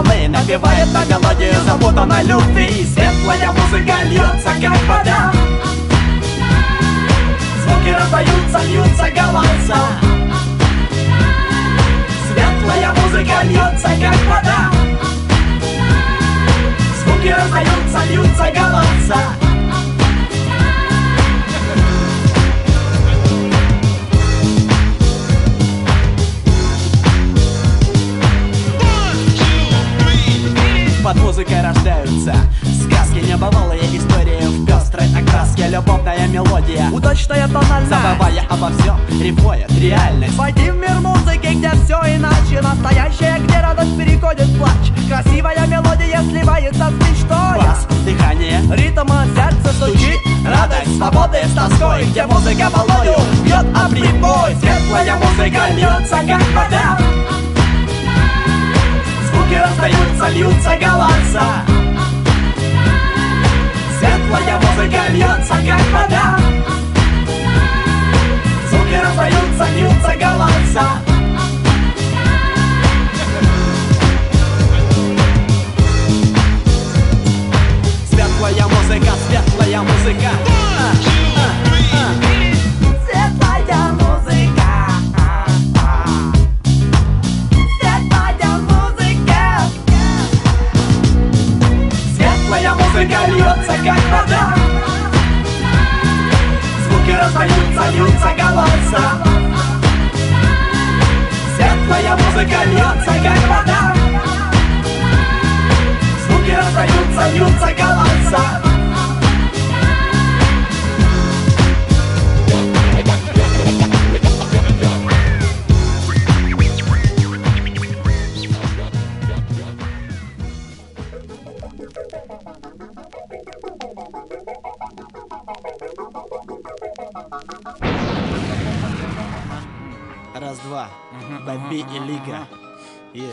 волны Напевает на мелодию запутанной любви Светлая музыка льется, как вода. Звуки раздаются, льются голоса. Светлая музыка льется, как вода. Звуки раздаются, льются голоса Под музыкой рождаются. Сказки Небывалые истории в пестрой окраске. Любовная мелодия, Удачная тональность. Забывая обо всем Рифмует реальность. Войди в мир музыки, где все иначе. Настоящее, где радость переходит в плач. Красивая мелодия сливается с мечтой Бас, дыхание, Ритм сердце стучит. Радость свободы с тоской Где музыка волною бьет об прибой. Светлая музыка льется, как вода Звуки раздаются, льются голоса Светлая музыка льется, как вода. Звуки раздаются, льются голоса Светлая музыка, светлая музыка как вода. Звуки раздаются, льются голоса. Светлая музыка льется, как вода. Звуки раздаются, льются голоса И...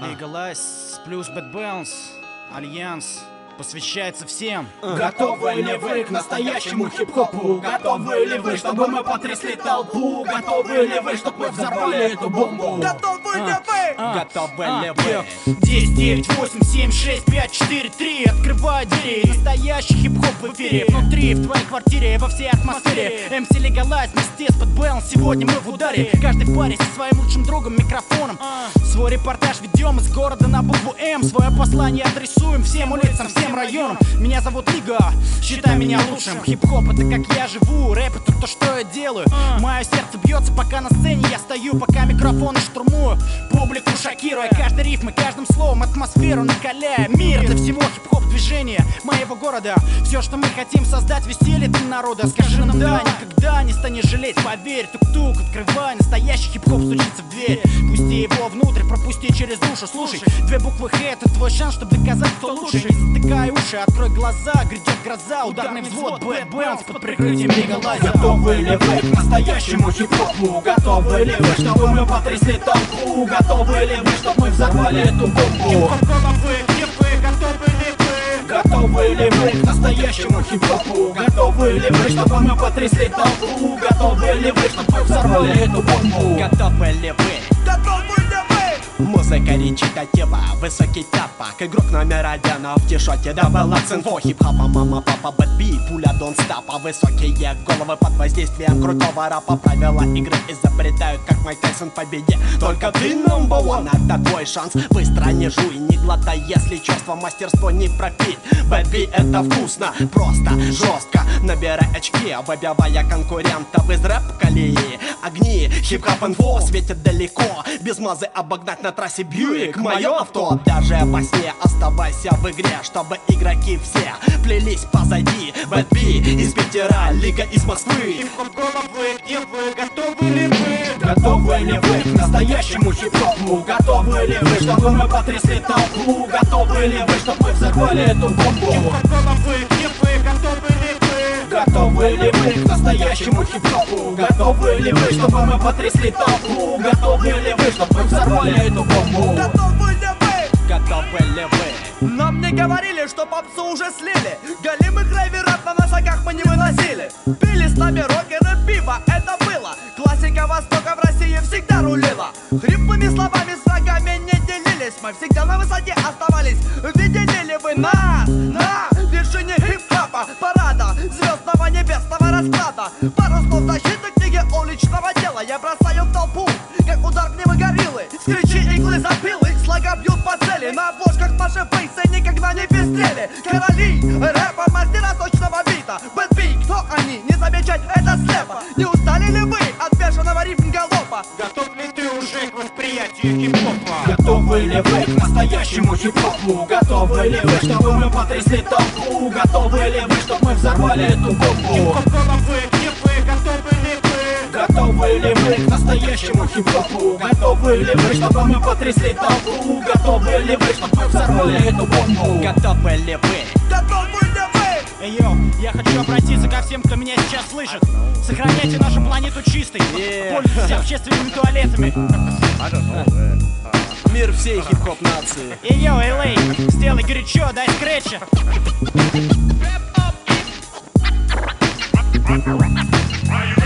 Лигалайз плюс Bad Balance, Альянс посвящается всем. Готовы ли вы к настоящему хип-хопу? Готовы ли вы, чтобы мы потрясли толпу? Готовы ли вы, чтобы мы взорвали эту бомбу? Готовы ли вы? Готовы ли вы? 10, 9, 8, 7, 6, 5, 4, 3 Открывай двери Настоящий хип-хоп в эфире Внутри, в твоей квартире, во всей атмосфере MC Лигалайз вместе с Bad B Сегодня мы в ударе Каждый в паре со своим лучшим другом микрофоном Свой репортаж ведем из города на букву М Свое послание адресуем всем улицам, всем районам. Меня зовут Лига, считай меня лучшим. Хип-хоп это как я живу, рэп это то, что я делаю. Мое сердце бьется, пока на сцене я стою Пока микрофоны штурмую, публику шокируя Каждой рифмой, каждым словом атмосферу накаляя. Мир для всего хип-хоп движения моего города. Все, что мы хотим создать, веселье для народа. Скажи нам да, никогда не станешь жалеть, поверь Тук-тук, открывай, настоящий хип-хоп стучится в дверь. Пусти его внутрь, пропусти через душу. Слушай, две буквы Х это твой шанс, чтобы доказать, кто лучше. Не затыкай уши, открой глаза, грядет гроза Ударный взвод, Bad Bounce под прикрытием легалайза Готовы ли вы к настоящему хип-хопу? Готовы ли вы, чтобы мы потрясли толпу? Готовы ли вы, чтобы мы взорвали эту бомбу? Готовы ли вы? Готовы ли вы к настоящему хип-хопу? Готовы ли вы, чтобы мы потрясли толпу? Готовы ли вы, чтобы мы взорвали эту бомбу? Готовы ли вы? Готовы? Музыка речитатива, высокий тапок Игрок номер один в тишоте Дабл инфо Хип-хопа, мама, папа, бэтби Пуля дон стапа Высокие головы под воздействием крутого рапа. Правила игры изобретают, как Майк Тайсон в победе. Только ты number one, это твой шанс. Быстро не жуй, не глотай, если чувство мастерство не пропить. Бэтби это вкусно, просто, жестко. Набирай очки, выбивая конкурентов из рэп-колеи. Огни, хип-хоп инфо светят далеко. Без мазы обогнать на трассе Бьюик Мое авто, даже во сне оставайся в игре Чтобы игроки все плелись позади Бэтби из Питера, Лига из Москвы Головы, где вы? Готовы ли вы? Готовы ли вы к настоящему хип-хопу? Готовы ли вы, чтобы мы потрясли толпу? Готовы ли вы, чтобы мы взорвали эту бомбу? Головы, где вы? Готовы ли вы? Готовы ли вы к настоящему хип-хопу? Готовы ли вы, чтобы мы потрясли толпу? Готовы ли вы, чтобы мы взорвали эту бомбу? Готовы ли вы? Готовы ли вы? Нам не говорили, что попсу уже слили Голимых рейверов на носоках мы не выносили Пили с нами рокеры пиво, это было Классика Востока в России всегда рулила Хриплыми словами с врагами не делились мы всегда на высоте оставались Видели ли вы нас на вершине хип-хопа расклада. Пару слов защиты книги уличного дела. Я бросаю в толпу, как удар гнева гориллы. Скричи иглы запилы, слога бьют по цели. На обложках Маши Фейса никогда не пестрели. Короли рэпа, мастера точного бита. Бэтби, кто они? Не замечать это слепо. Не устали ли вы от бешеного ритм галопа? Готов восприятию хип-хопа? Готовы ли вы к настоящему хип-хопу? Готовы ли вы, чтобы мы потрясли толпу? Готовы ли вы, чтобы мы взорвали эту бомбу? Хип-хоп головы, где вы? Готовы ли вы? Готовы ли вы к настоящему хип-хопу? Готовы ли вы, чтобы мы потрясли толпу? Готовы ли вы, чтобы мы взорвали эту бомбу? Готовы ли вы? Готовы ли вы? Эй, yo, я хочу обратиться ко всем, кто меня сейчас слышит. Сохраняйте нашу планету чистой. Пользуйтесь общественными туалетами. Мир всей хип-хоп нации. Эй, йоу, Элей, сделай горячо, дай скретча. Давай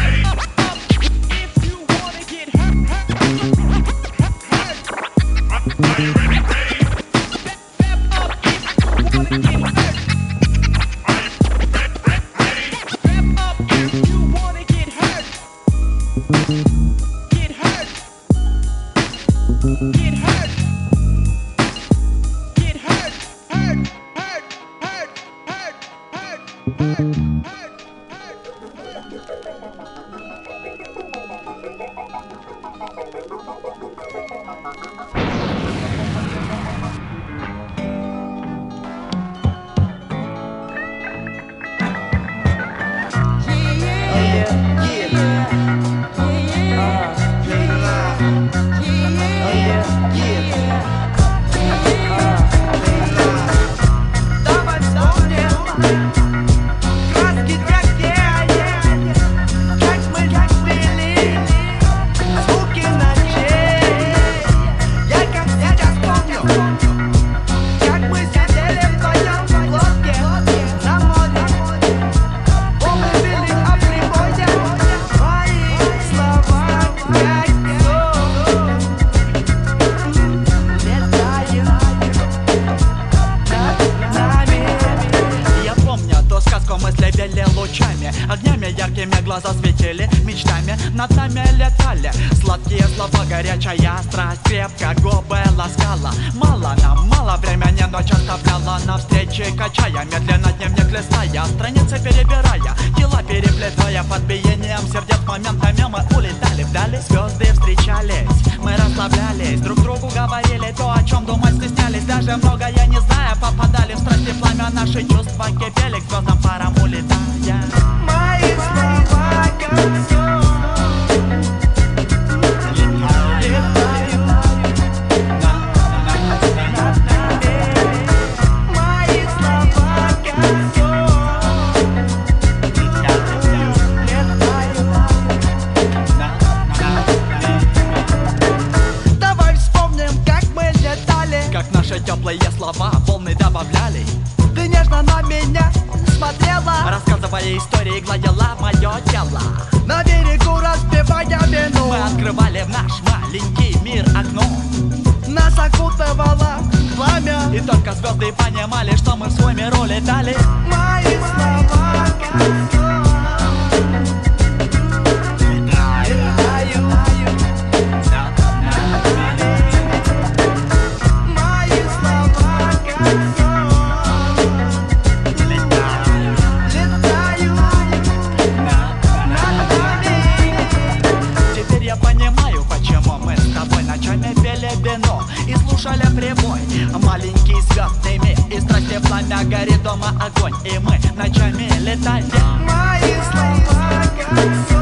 Мир И страсти пламя горит дома огонь. И мы ночами летаем Мои слова как сон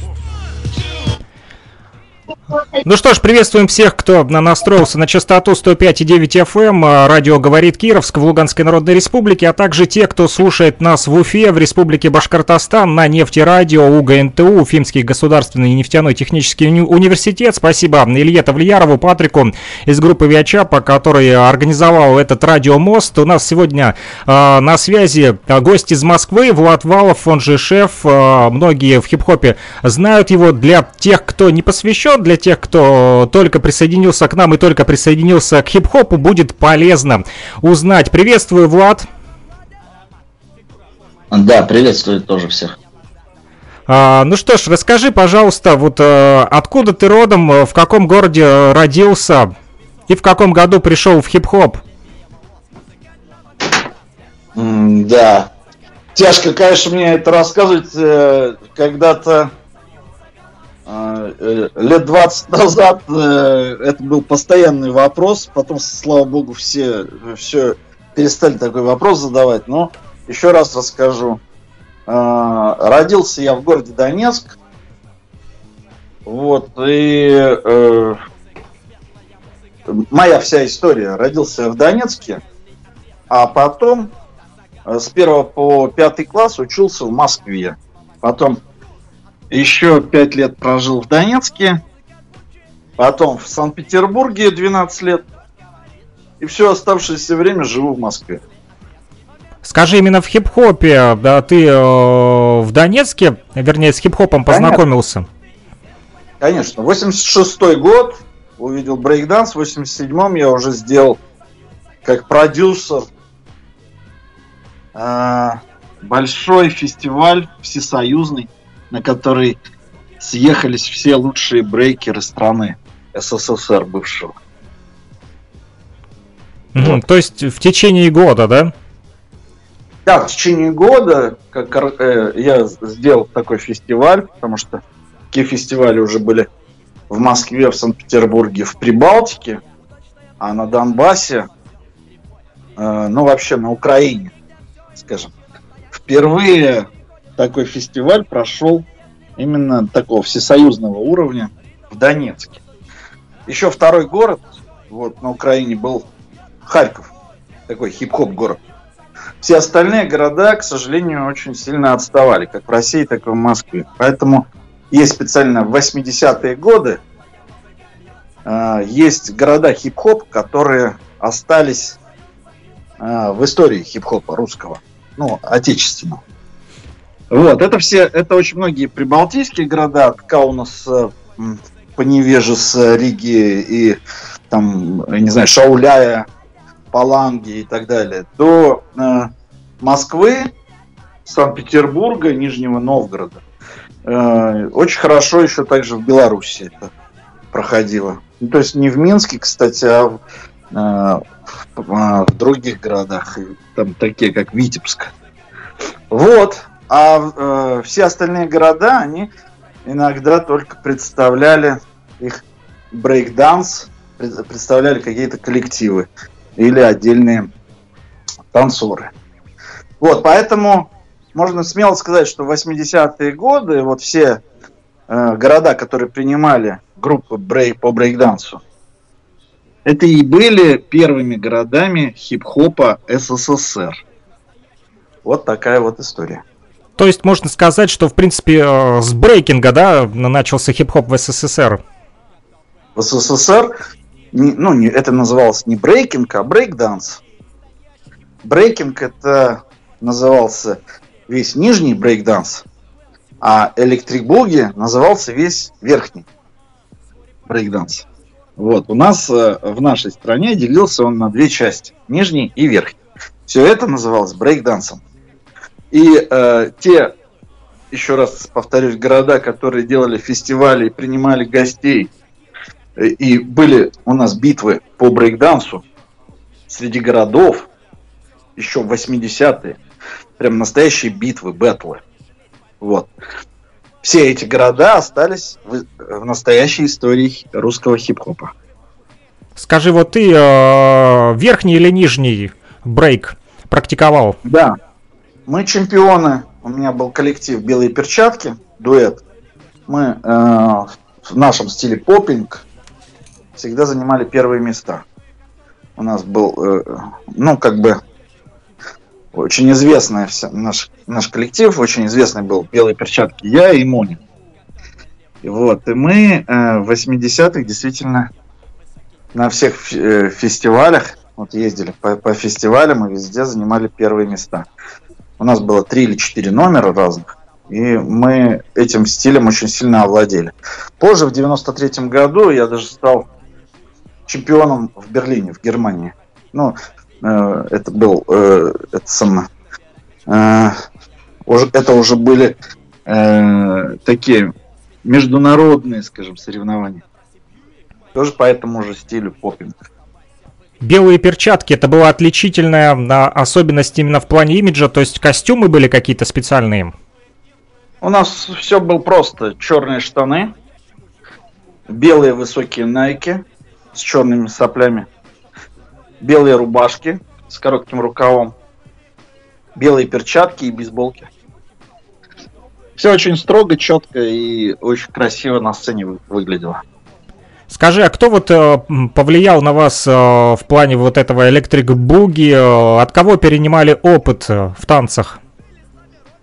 Ну что ж, приветствуем всех, кто настроился на частоту 105,9 FM, а, радио «Говорит Кировск» в Луганской Народной Республике, а также те, кто слушает нас в Уфе, в Республике Башкортостан, на нефтерадио, УГНТУ, Уфимский государственный нефтяной технический уни- университет. Спасибо Илье Тавлиярову, Патрику из группы Виачапа, который организовал этот радиомост. У нас сегодня э, на связи гость из Москвы, Влад Валов, он же шеф. Э, многие в хип-хопе знают его. Для тех, кто не посвящен, для тех, кто только присоединился к нам и только присоединился к хип-хопу, будет полезно узнать. Приветствую, Влад. Да, приветствую тоже всех. А, ну что ж, расскажи, пожалуйста, вот а, откуда ты родом, в каком городе родился и в каком году пришел в хип-хоп? Да. Тяжко, конечно, мне это рассказывать. э, Когда-то э, э, лет 20 назад э, это был постоянный вопрос. Потом, слава богу, все, все перестали такой вопрос задавать. Но еще раз расскажу. Э, Родился я в городе Донецк. Вот, и э, моя вся история. Родился я в Донецке, а потом э, с первого по пятый класс учился в Москве. Потом еще пять лет прожил в Донецке. Потом в Санкт-Петербурге 12 лет. И все оставшееся время живу в Москве. Скажи, именно в хип-хопе, да, ты э, в Донецке, вернее, с хип-хопом познакомился? Конечно, 86 год увидел брейкданс, в 87-м я уже сделал как продюсер а, большой фестиваль всесоюзный, на который съехались все лучшие брейкеры страны СССР бывшего. Мгм, То есть в течение года, да? Да, в течение года как, э, я сделал такой фестиваль, потому что такие фестивали уже были в Москве, в Санкт-Петербурге, в Прибалтике, а на Донбассе, э, ну вообще на Украине, скажем. Впервые такой фестиваль прошел именно такого всесоюзного уровня в Донецке. Еще второй город вот, на Украине был Харьков, такой хип-хоп город. Все остальные города, к сожалению, очень сильно отставали, как в России, так и в Москве. Поэтому есть специально в 80-е годы, э, есть города хип-хоп, которые остались э, в истории хип-хопа русского, ну, отечественного. Вот, это все, это очень многие прибалтийские города, от Каунаса, м, Поневежеса, Риги и там, я не знаю, Шауляя, Паланги и так далее, до э, Москвы, Санкт-Петербурга, Нижнего Новгорода. Э, очень хорошо еще также в Беларуси это проходило. Ну, то есть не в Минске, кстати, а в, э, в, а, в других городах, там такие как Витебск. Вот. А э, все остальные города, они иногда только представляли их брейкданс, пред- представляли какие-то коллективы или отдельные танцоры. Вот, поэтому можно смело сказать, что в 80-е годы вот все э, города, которые принимали группы брейк по брейкдансу, это и были первыми городами хип-хопа СССР. Вот такая вот история. То есть можно сказать, что в принципе э, с брейкинга, да, начался хип-хоп в СССР. В СССР ну, не, это называлось не брейкинг, а брейкданс. Брейкинг это назывался весь нижний брейкданс, а electric boogie назывался весь верхний брейкданс. Вот, у нас э, в нашей стране делился он на две части, нижний и верхний. Все это называлось брейкдансом. И э, те, еще раз повторюсь, города, которые делали фестивали и принимали гостей Э, и были у нас битвы по брейкдансу среди городов еще в 80-е. Прям настоящие битвы, бэтлы. Вот. Все эти города остались в, в настоящей истории русского хип-хопа. Скажи, вот ты э, верхний или нижний брейк практиковал? Да. Мы чемпионы. У меня был коллектив «Белые перчатки», дуэт. Мы э, в нашем стиле попинг всегда занимали первые места. У нас был, э, ну, как бы, очень известный вся, наш, наш коллектив, очень известный был «Белые перчатки» я и Мони. И вот, и мы э, в 80-х действительно на всех э, фестивалях, вот ездили по, по фестивалям и везде занимали первые места. У нас было три или четыре номера разных, и мы этим стилем очень сильно овладели. Позже, в 93 году, я даже стал чемпионом в Берлине, в Германии. Ну, э, это был, э, это самое, э, уже, это уже были э, такие международные, скажем, соревнования. Тоже по этому же стилю попинг. Белые перчатки это была отличительная особенность именно в плане имиджа, то есть костюмы были какие-то специальные? У нас все было просто. Черные штаны, белые высокие найки с черными соплями, белые рубашки с коротким рукавом, белые перчатки и бейсболки. Все очень строго, четко и очень красиво на сцене выглядело. Скажи, а кто вот э, повлиял на вас э, в плане вот этого электрик буги? Э, от кого перенимали опыт в танцах?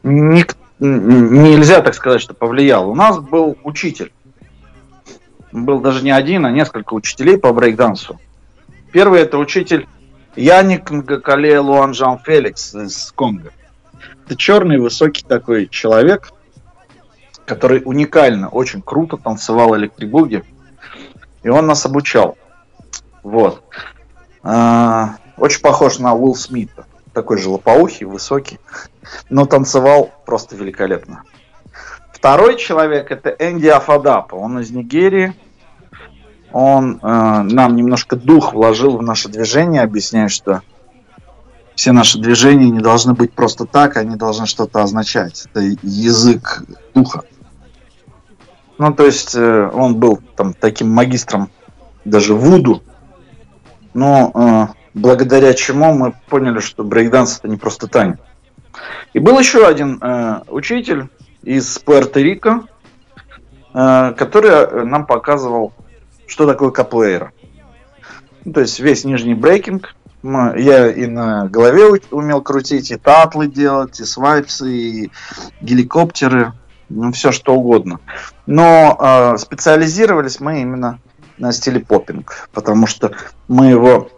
Ник- нельзя так сказать, что повлиял. У нас был учитель. Был даже не один, а несколько учителей по брейкдансу. Первый это учитель Яник Нгакале Луанжан Феликс из Конго. Это черный высокий такой человек, который уникально, очень круто танцевал электрибуги. И он нас обучал. Вот. А, очень похож на Уилл Смита. Такой же лопоухий, высокий. Но танцевал просто великолепно. Второй человек это Энди Афадапа. Он из Нигерии. Он э, нам немножко дух вложил в наше движение, объясняя, что все наши движения не должны быть просто так, они должны что-то означать. Это язык духа. Ну, то есть э, он был там таким магистром даже Вуду, но э, благодаря чему мы поняли, что брейкданс это не просто танец. И был еще один э, учитель из Пуэрто-Рико, э, который э, нам показывал, что такое каплеера. Ну, то есть весь нижний брейкинг. Я и на голове умел крутить, и татлы делать, и свайпсы, и геликоптеры все что угодно. Но э, специализировались мы именно на стиле поппинг, потому что мы его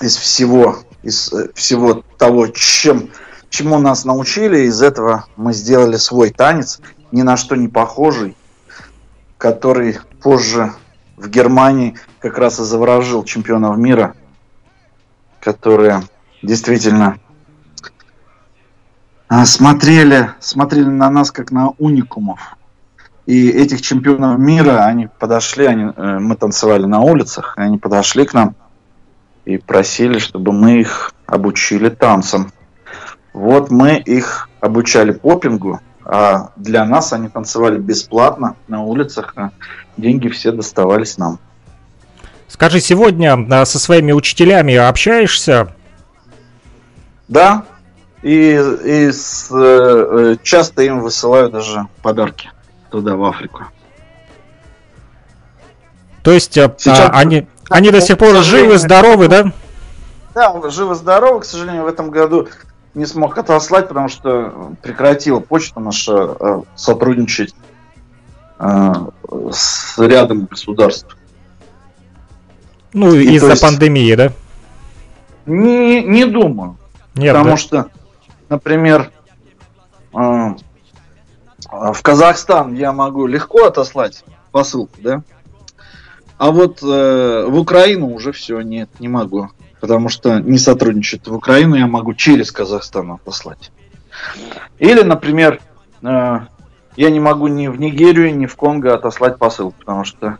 из всего, из э, всего того, чем, чему нас научили, из этого мы сделали свой танец, ни на что не похожий, который позже в Германии как раз и заворожил чемпионов мира, которые действительно смотрели, смотрели на нас как на уникумов. И этих чемпионов мира, они подошли, они, э, мы танцевали на улицах, они подошли к нам и просили, чтобы мы их обучили танцам. Вот мы их обучали попингу, а для нас они танцевали бесплатно на улицах, а деньги все доставались нам. Скажи, сегодня а, со своими учителями общаешься? Да, и, и с, э, часто им высылаю даже подарки туда, в Африку. То есть а, Сейчас... а, они, они до сих пор живы, здоровы, да? Да, живы, здоровы. К сожалению, в этом году не смог отослать, потому что прекратила почта наша э, сотрудничать э, с рядом государств. Ну, из-за есть... пандемии, да? Не, не думаю. Нет, потому да? что например, а, в Казахстан я могу легко отослать посылку, да? А вот э, в Украину уже все, нет, не могу. Потому что не сотрудничает в Украину, я могу через Казахстан отослать. Или, например, э, я не могу ни в Нигерию, ни в Конго отослать посылку, потому что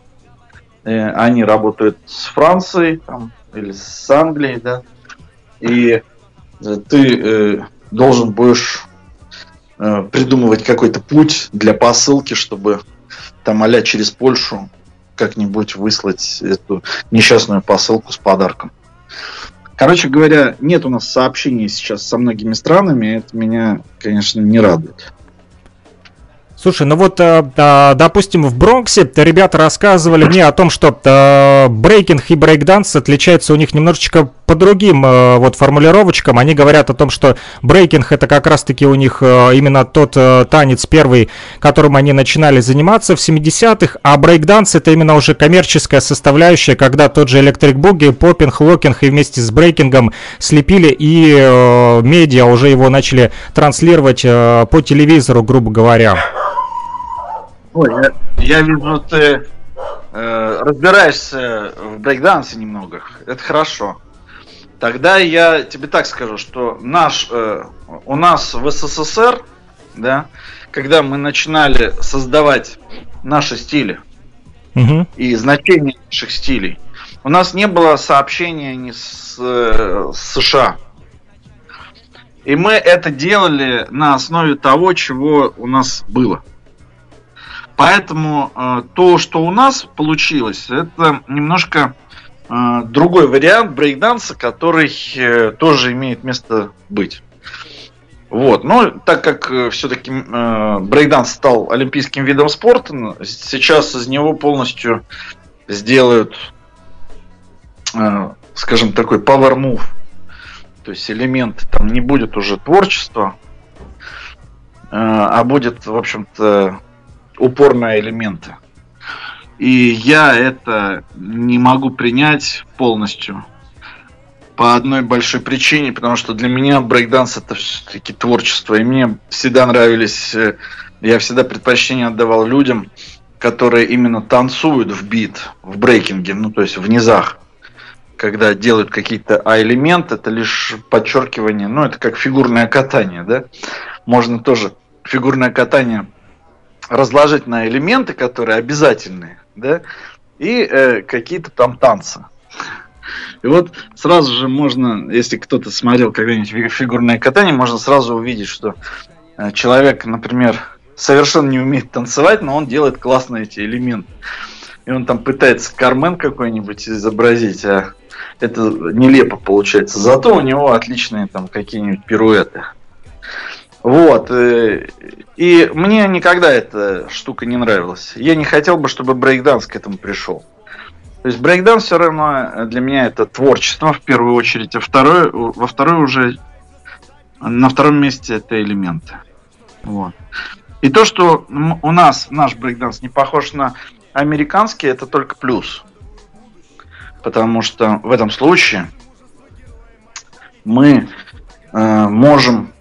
э, они работают с Францией там, или с Англией, да, и э, ты э, должен будешь э, придумывать какой-то путь для посылки, чтобы там а через Польшу как-нибудь выслать эту несчастную посылку с подарком. Короче говоря, нет у нас сообщений сейчас со многими странами, это меня, конечно, не радует. Слушай, ну вот, э, э, допустим, в Бронксе ребята рассказывали мне о том, что э, брейкинг и брейкданс отличаются у них немножечко по другим вот формулировочкам. Они говорят о том, что брейкинг это как раз-таки у них именно тот танец первый, которым они начинали заниматься в 70-х, а брейкданс это именно уже коммерческая составляющая, когда тот же electric boogie, поппинг, локинг и вместе с брейкингом слепили и медиа уже его начали транслировать по телевизору, грубо говоря. Ой, я, я вижу, ты э, разбираешься в брейкдансе немного. Это хорошо. Тогда я тебе так скажу, что наш, э, у нас в СССР, да, когда мы начинали создавать наши стили угу. и значение наших стилей, у нас не было сообщения ни с, э, с США. И мы это делали на основе того, чего у нас было. Поэтому э, то, что у нас получилось, это немножко э, другой вариант брейкданса, который э, тоже имеет место быть. Вот, но так как э, все-таки э, брейкданс стал олимпийским видом спорта, сейчас из него полностью сделают, э, скажем, такой power move. То есть элемент там не будет уже творчества, э, а будет, в общем-то, упор на элементы. И я это не могу принять полностью. По одной большой причине, потому что для меня брейкданс это все-таки творчество. И мне всегда нравились, э, я всегда предпочтение отдавал людям, которые именно танцуют в бит, в брейкинге, ну то есть в низах. Когда делают какие-то а-элементы, это лишь подчеркивание, ну это как фигурное катание, да. Можно тоже фигурное катание разложить на элементы, которые обязательные, да, и э, какие-то там танцы. И вот сразу же можно, если кто-то смотрел когда-нибудь фигурное катание, можно сразу увидеть, что э, человек, например, совершенно не умеет танцевать, но он делает классные эти элементы. И он там пытается кармен какой-нибудь изобразить, а это нелепо получается. Зато у него отличные там какие-нибудь пируэты. Вот. Э, и мне никогда эта штука не нравилась. Я не хотел бы, чтобы брейкданс к этому пришел. То есть брейкданс все равно для меня это творчество в первую очередь, а второе, во второй уже на втором месте это элементы. Вот. И то, что у нас наш брейкданс не похож на американский, это только плюс. Потому что в этом случае мы э, можем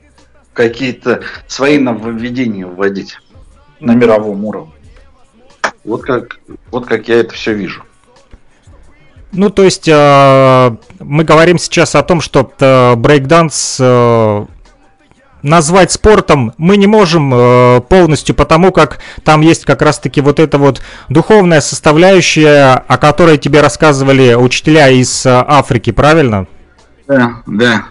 какие-то свои нововведения вводить на мировом уровне. Вот как, вот как я это все вижу. Ну, то есть э, мы говорим сейчас о том, что э, брейкданс э, назвать спортом мы не можем э, полностью, потому как там есть как раз-таки вот эта вот духовная составляющая, о которой тебе рассказывали учителя из э, Африки, правильно? Да, да.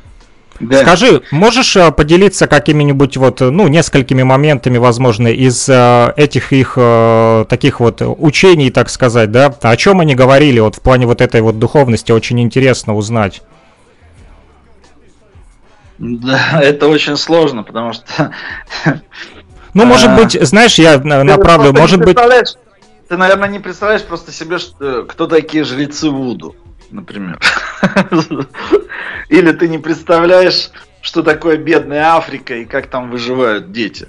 Да. Скажи, можешь э, поделиться какими-нибудь вот, ну, несколькими моментами, возможно, из э, этих их э, таких вот учений, так сказать, да? О чем они говорили вот в плане вот этой вот духовности, очень интересно узнать. Да, это очень сложно, потому что... Ну, может быть, знаешь, я направлю, может быть... Ты, наверное, не представляешь просто себе, кто такие жрецы Вуду например. Или ты не представляешь, что такое бедная Африка и как там выживают дети.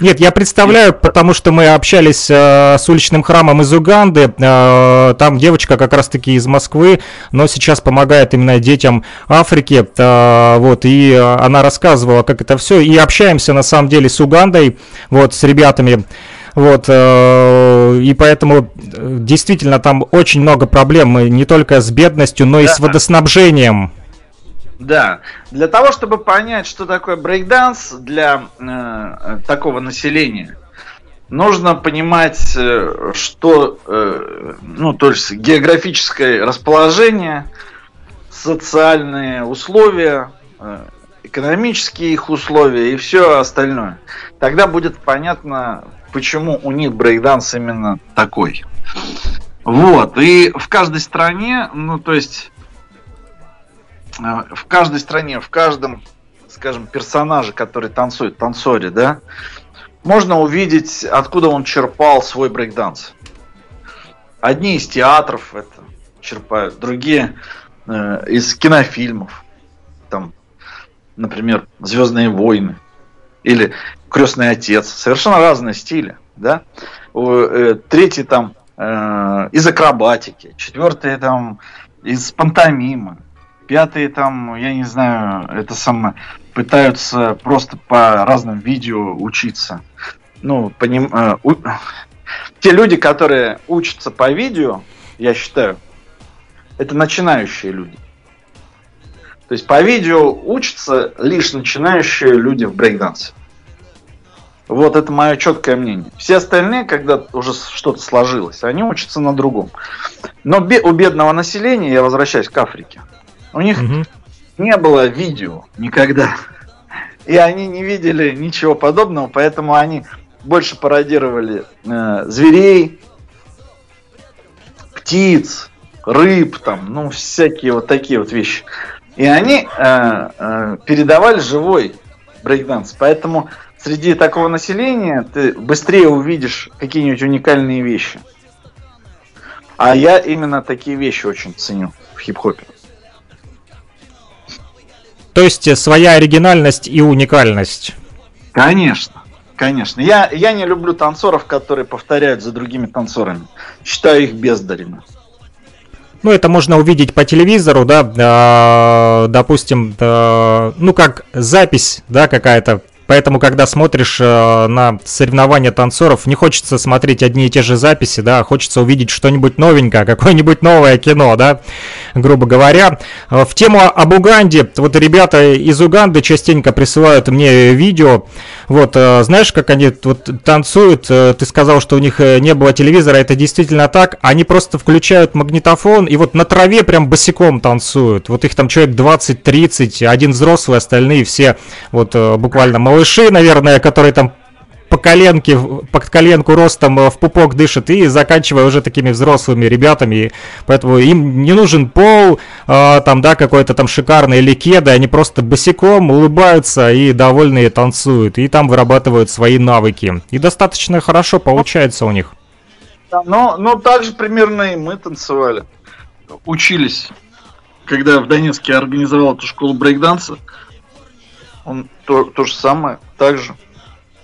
Нет, я представляю, потому что мы общались э, с уличным храмом из Уганды. Э, там девочка как раз-таки из Москвы, но сейчас помогает именно детям Африки. Э, вот, и она рассказывала, как это все. И общаемся на самом деле с Угандой, вот, с ребятами. Вот, э, и поэтому действительно там очень много проблем, не только с бедностью, но и да. с водоснабжением. Да, для того, чтобы понять, что такое брейкданс для э, такого населения, нужно понимать, э, что, э, ну, то есть географическое расположение, социальные условия, э, экономические их условия и все остальное. Тогда будет понятно, почему у них брейкданс именно такой. Вот, и в каждой стране, ну, то есть, э, в каждой стране, в каждом, скажем, персонаже, который танцует, танцоре, да, можно увидеть, откуда он черпал свой брейкданс. Одни из театров это черпают, другие э, из кинофильмов. Там, например, Звездные войны или Крестный отец. Совершенно разные стили, да. Э, третий там э, из акробатики, четвертый там из пантомимы, пятый там, я не знаю, это самое пытаются просто по разным видео учиться. Ну, поним... Э, у... Те люди, которые учатся по видео, я считаю, это начинающие люди. То есть по видео учатся лишь начинающие люди в брейкдансе. Вот это мое четкое мнение. Все остальные, когда уже что-то сложилось, они учатся на другом. Но у бедного населения, я возвращаюсь к Африке, у них угу не было видео никогда. И они не видели ничего подобного, поэтому они больше пародировали э, зверей, птиц, рыб, там, ну, всякие вот такие вот вещи. И они э, э, передавали живой брейкданс. Поэтому среди такого населения ты быстрее увидишь какие-нибудь уникальные вещи. А я именно такие вещи очень ценю в хип-хопе. То есть своя оригинальность и уникальность. Конечно. Конечно. Я, я не люблю танцоров, которые повторяют за другими танцорами. Считаю их бездарями. Ну, это можно увидеть по телевизору, да, э, допустим, э, ну, как запись, да, какая-то Поэтому, когда смотришь э, на соревнования танцоров, не хочется смотреть одни и те же записи, да, хочется увидеть что-нибудь новенькое, какое-нибудь новое кино, да, грубо говоря. Э, в тему об Уганде, вот ребята из Уганды частенько присылают мне видео, вот, э, знаешь, как они вот танцуют, э, ты сказал, что у них э, не было телевизора, это действительно так, они просто включают магнитофон и вот на траве прям босиком танцуют, вот их там человек 20-30, один взрослый, остальные все вот буквально малыши, наверное, которые там по коленке, по коленку ростом э, в пупок дышат и заканчивая уже такими взрослыми ребятами. Поэтому им не нужен пол, э, там, да, какой-то там шикарный или кеды, они просто босиком улыбаются и довольные танцуют, и там вырабатывают свои навыки. И достаточно хорошо получается у них. но, но так же примерно и мы танцевали. Учились. Когда в Донецке организовал эту школу брейкданса, он то, то же самое, так же.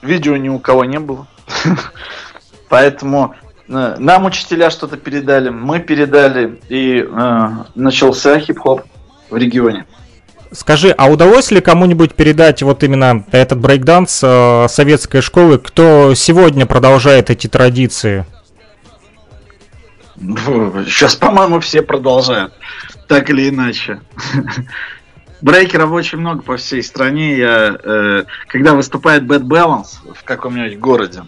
Видео ни у кого не было. Поэтому э, нам учителя что-то передали, мы передали, и э, начался хип-хоп в регионе. Скажи, а удалось ли кому-нибудь передать вот именно этот брейкданс э, советской школы, кто сегодня продолжает эти традиции? Сейчас, по-моему, все продолжают, так или иначе. Брейкеров очень много по всей стране. Я, э, когда выступает Bad Balance в каком-нибудь городе,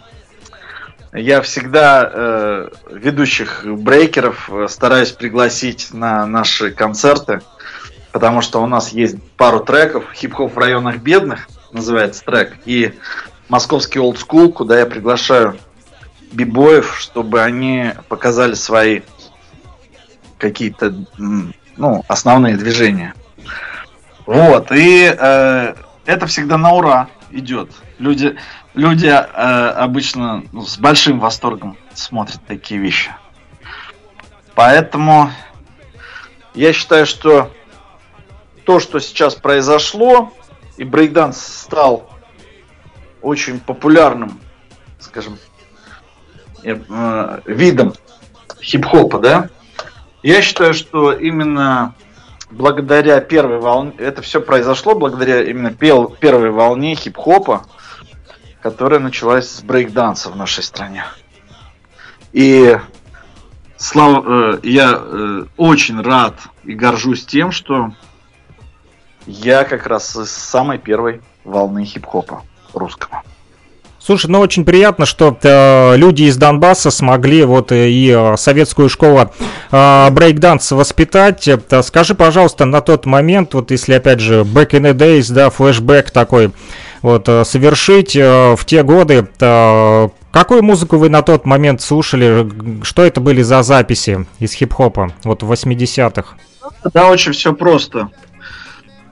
я всегда э, ведущих брейкеров э, стараюсь пригласить на наши концерты, потому что у нас есть пару треков. Хип-хоп в районах бедных называется трек. И московский school, куда я приглашаю бибоев, чтобы они показали свои какие-то ну, основные движения. Вот, и э, это всегда на ура идет. Люди, люди э, обычно ну, с большим восторгом смотрят такие вещи. Поэтому я считаю, что то, что сейчас произошло, и брейкданс стал очень популярным, скажем, э, видом хип-хопа, да, я считаю, что именно благодаря первой волне, это все произошло благодаря именно пел, первой волне хип-хопа, которая началась с брейкданса в нашей стране. И слава, э, я э, очень рад и горжусь тем, что я как раз из самой первой волны хип-хопа русского. Слушай, ну очень приятно, что э, люди из Донбасса смогли вот э, и э, советскую школу э, брейкданс воспитать. Э, скажи, пожалуйста, на тот момент, вот если опять же back in the days, да, флешбэк такой, вот совершить э, в те годы, э, какую музыку вы на тот момент слушали? Что это были за записи из хип-хопа, вот в 80-х? Да, очень все просто.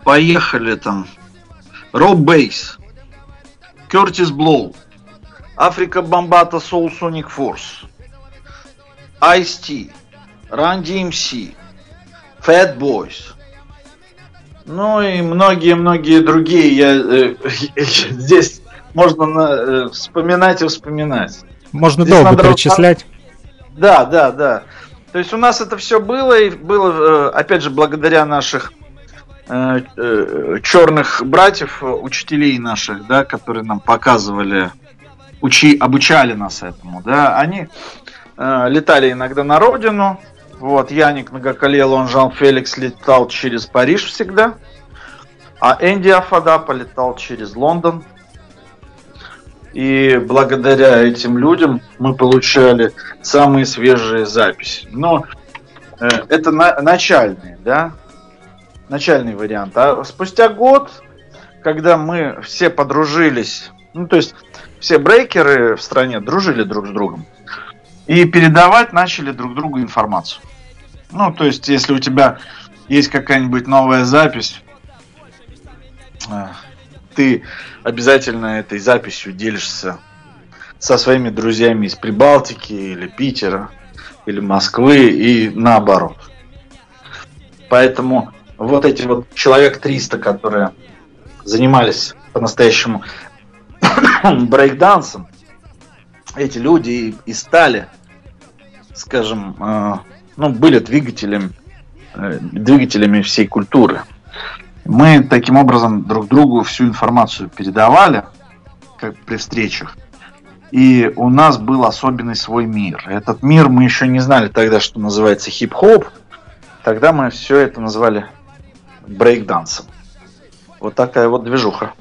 Поехали там. Роб Бейс, Кертис Блоу, Африка Бомбата Soul Sonic Force, Ice-T, Run DMC, Fat Boys, ну и многие-многие другие. Я, э, здесь можно на, э, вспоминать и вспоминать. Можно здесь долго перечислять. Да, да, да. То есть у нас это все было, и было, э, опять же, благодаря наших э, э, черных братьев, учителей наших, да, которые нам показывали, учи, обучали нас этому, да, они э, летали иногда на родину, вот, Яник Многоколел, он Жан Феликс летал через Париж всегда, а Энди Афада полетал через Лондон, и благодаря этим людям мы получали самые свежие записи. Но э, это на, начальные, да, начальный вариант. А спустя год, когда мы все подружились, ну то есть все брейкеры в стране дружили друг с другом и передавать начали друг другу информацию. Ну то есть если у тебя есть какая-нибудь новая запись, э, ты обязательно этой записью делишься со своими друзьями из Прибалтики или Питера или Москвы и наоборот. Поэтому вот эти вот человек 300, которые занимались по-настоящему брейкдансом, эти люди и, и стали, скажем, э, ну, были двигателями, э, двигателями всей культуры. Мы таким образом друг другу всю информацию передавали, как при встречах. И у нас был особенный свой мир. Этот мир мы еще не знали тогда, что называется хип-хоп. Тогда мы все это называли брейкдансом. Вот такая вот движуха.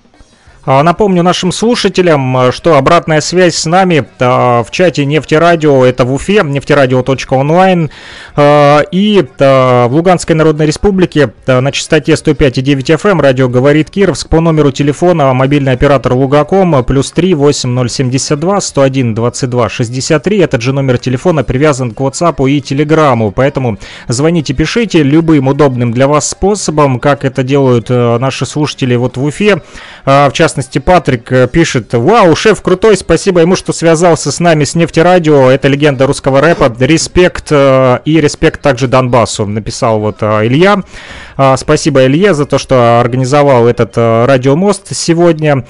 А, напомню нашим слушателям, э, что обратная связь с нами э, в чате Нефтерадио, это в Уфе, нефтерадио.онлайн, э, и в Луганской Народной Республике на частоте 105,9 FM эм радио говорит Кировск по номеру телефона мобильный оператор Лугаком плюс 3 8072 101 22 63. Этот же номер телефона привязан к WhatsApp и Телеграму, поэтому звоните, пишите любым удобным для вас способом, как это делают наши слушатели вот в Уфе, в частности частности, Патрик э, пишет, вау, шеф крутой, спасибо ему, что связался с нами с нефтерадио, это легенда русского рэпа, респект э, и респект также Донбассу, написал вот э, Илья. Спасибо Илье за то, что организовал этот радиомост сегодня.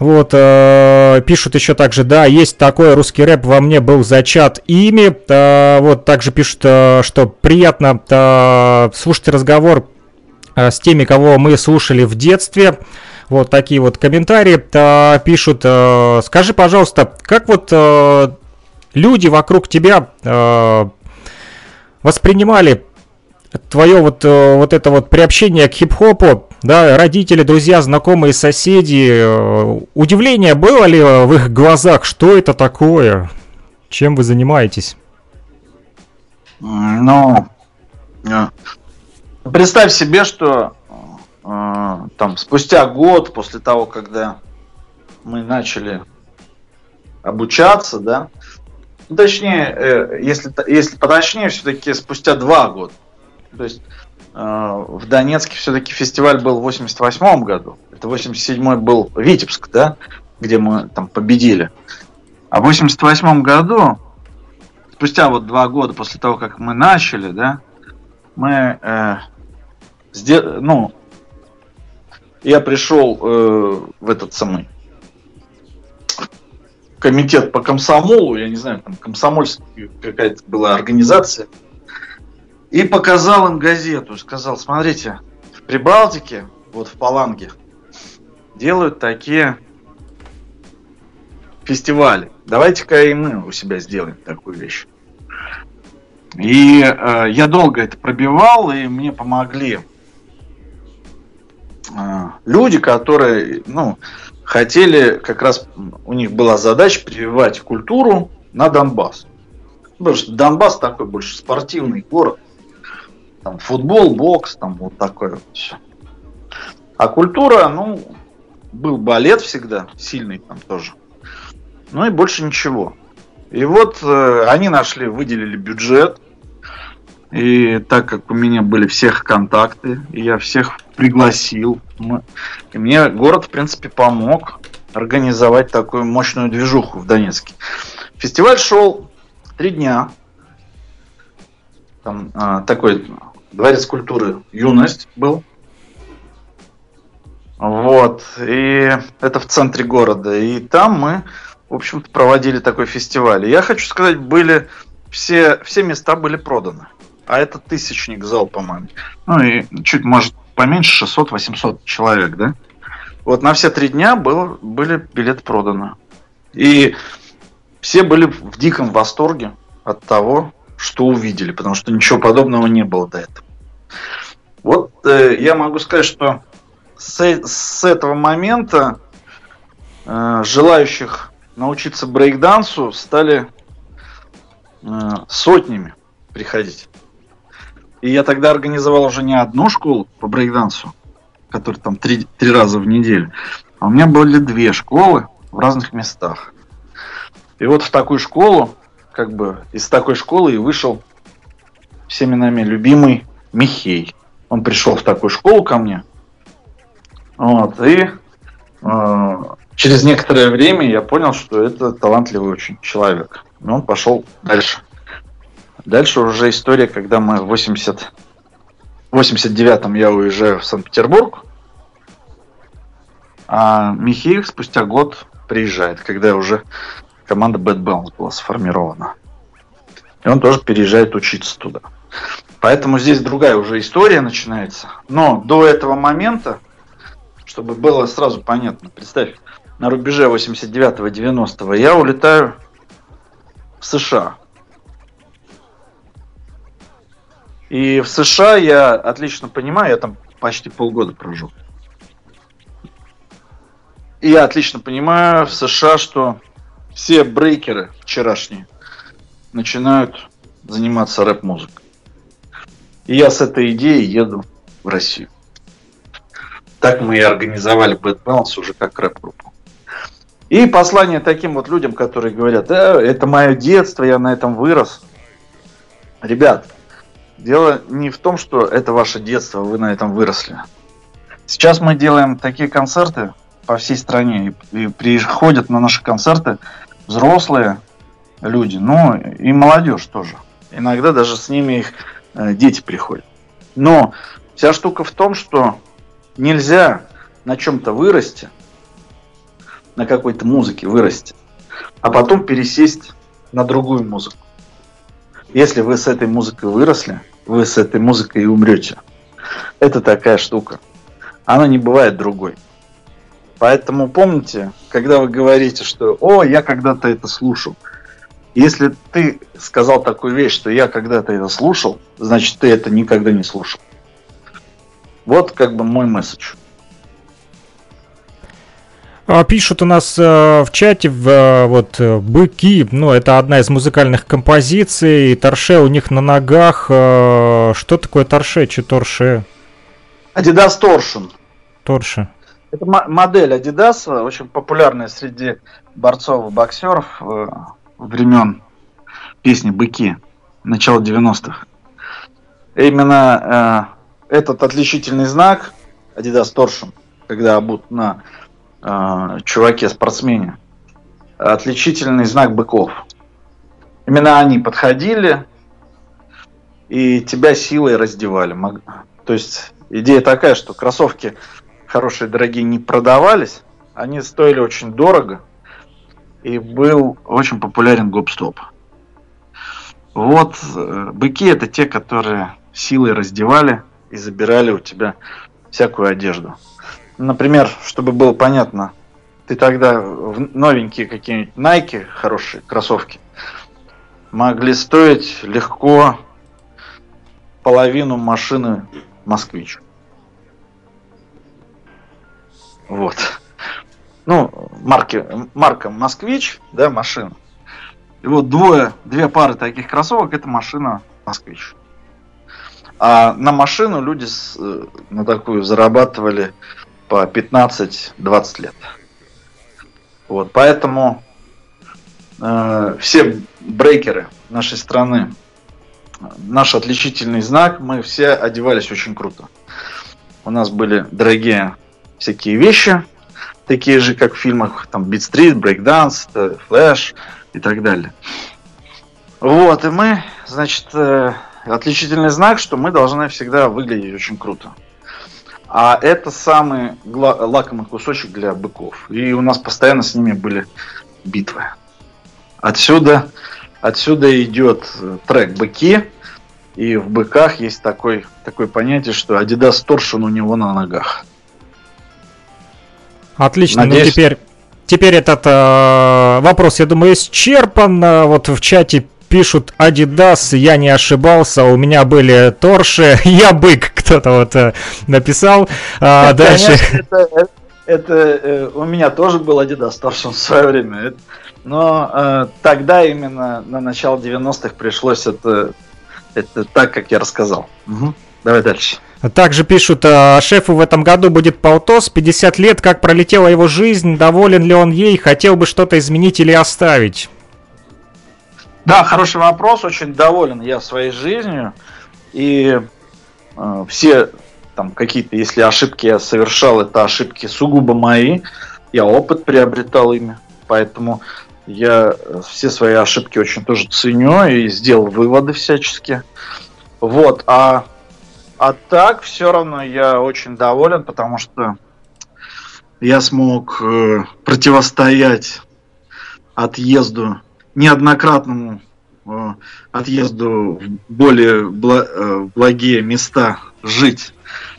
Вот, э, пишут еще также, да, есть такой русский рэп, во мне был зачат ими. Э, вот, также пишут, э, что приятно э, слушать разговор э, с теми, кого мы слушали в детстве. Вот такие вот комментарии а, пишут. А, скажи, пожалуйста, как вот а, люди вокруг тебя а, воспринимали твое вот, вот это вот приобщение к хип-хопу, да, родители, друзья, знакомые, соседи, удивление было ли в их глазах, что это такое, чем вы занимаетесь? Ну, представь себе, что там спустя год после того, когда мы начали обучаться, да, ну, точнее, э, если, если поточнее, все-таки спустя два года. То есть э, в Донецке все-таки фестиваль был в 88 году. Это 87 был Витебск, да, где мы там победили. А в 88 году, спустя вот два года после того, как мы начали, да, мы э, сдел- ну, я пришел э, в этот самый комитет по комсомолу, я не знаю, там комсомольская какая-то была организация, и показал им газету, сказал, смотрите, в Прибалтике, вот в Паланге, делают такие фестивали. Давайте-ка и мы у себя сделаем такую вещь. И э, я долго это пробивал, и мне помогли люди, которые, ну, хотели, как раз у них была задача прививать культуру на Донбасс. Потому что Донбасс такой больше спортивный город. Там футбол, бокс, там вот такое вот все. А культура, ну, был балет всегда, сильный там тоже. Ну и больше ничего. И вот э, они нашли, выделили бюджет, и так как у меня были всех контакты, я всех пригласил, и мне город, в принципе, помог. организовать такую мощную движуху в Донецке. Фестиваль шел три дня. Там а, такой дворец культуры «Юность» был. Вот. И это в центре города. И там мы, в общем-то, проводили такой фестиваль. И я хочу сказать, были все, все места были проданы. А это тысячник зал, по-моему. Ну и чуть, может, поменьше, 600-800 человек, да? Вот на все три дня было, были билеты проданы. И все были в диком восторге от того, что увидели, потому что ничего подобного не было до этого. Вот э, я могу сказать, что с, с этого момента э, желающих научиться брейкдансу стали э, сотнями приходить. И я тогда организовал уже не одну школу по брейкдансу, которая там три, три раза в неделю, а у меня были две школы в разных местах. И вот в такую школу, как бы из такой школы и вышел всеми нами любимый Михей. Он пришел в такую школу ко мне. Вот, и э, через некоторое время я понял, что это талантливый очень человек. И он пошел дальше. Дальше уже история, когда мы в 80... 89-м я уезжаю в Санкт-Петербург, а Михеев спустя год приезжает, когда уже команда Bad Balance была сформирована. И он тоже переезжает учиться туда. Поэтому здесь другая уже история начинается. Но до этого момента, чтобы было сразу понятно, представь, на рубеже 89-90 я улетаю в США. И в США я отлично понимаю, я там почти полгода прожил. И я отлично понимаю в США, что все брейкеры вчерашние начинают заниматься рэп-музыкой. И я с этой идеей еду в Россию. Так мы и организовали Bad Balance уже как рэп-группу. И послание таким вот людям, которые говорят, да, это мое детство, я на этом вырос. Ребят, дело не в том, что это ваше детство, вы на этом выросли. Сейчас мы делаем такие концерты, по всей стране. И, и приходят на наши концерты взрослые люди, ну и молодежь тоже. Иногда даже с ними их э, дети приходят. Но вся штука в том, что нельзя на чем-то вырасти, на какой-то музыке вырасти, а потом пересесть на другую музыку. Если вы с этой музыкой выросли, вы с этой музыкой и умрете. Это такая штука. Она не бывает другой. Поэтому помните, когда вы говорите, что «О, я когда-то это слушал», если ты сказал такую вещь, что я когда-то это слушал, значит, ты это никогда не слушал. Вот как бы мой месседж. А, пишут у нас э, в чате в, э, вот э, быки, ну это одна из музыкальных композиций, торше у них на ногах. Что такое торше? Че торше? Adidas Torsion. Торше. Это модель Adidas, очень популярная среди борцов и боксеров времен песни «Быки» начала 90-х. Именно э, этот отличительный знак Adidas Torsion, когда обут на э, чуваке-спортсмене, отличительный знак быков. Именно они подходили и тебя силой раздевали. То есть идея такая, что кроссовки хорошие, дорогие не продавались. Они стоили очень дорого. И был очень популярен гоп-стоп. Вот э, быки это те, которые силой раздевали и забирали у тебя всякую одежду. Например, чтобы было понятно, ты тогда новенькие какие-нибудь Nike, хорошие кроссовки, могли стоить легко половину машины Москвич. Вот. Ну, марки, марка Москвич, да, машина. И вот двое, две пары таких кроссовок, это машина Москвич. А на машину люди с, э, на такую зарабатывали по 15-20 лет. Вот, поэтому э, все брейкеры нашей страны, наш отличительный знак, мы все одевались очень круто. У нас были дорогие всякие вещи. такие же, как в фильмах там Street, Breakdance, Flash и так далее. Вот, и мы, значит, э, отличительный знак, что мы должны всегда выглядеть очень круто. А это самый лакомый кусочек для быков. И у нас постоянно с ними были битвы. Отсюда, отсюда идет э, трек «Быки», и в быках есть такой, такое понятие, что Adidas торшин у него на ногах. Отлично, ну Надеюсь... ну теперь, теперь этот э, вопрос, я думаю, исчерпан. Вот в чате пишут Adidas, я не ошибался, у меня были торши, я бык, кто-то вот э, написал. А, дальше. это, это э, у меня тоже был Adidas торшин в свое время, но э, тогда именно на начало 90-х пришлось это, это так, как я рассказал. Угу. Давай дальше. Также пишут, а, шефу в этом году будет полтос, 50 лет, как пролетела его жизнь, доволен ли он ей, хотел бы что-то изменить или оставить? Да, хороший вопрос, очень доволен я своей жизнью. И все там какие-то, если ошибки я совершал, это ошибки сугубо мои. Я опыт приобретал ими. Поэтому я все свои ошибки очень тоже ценю и сделал выводы всячески. Вот, а, а так все равно я очень доволен, потому что я смог э, противостоять отъезду неоднократному э, отъезду в более э, благие места жить,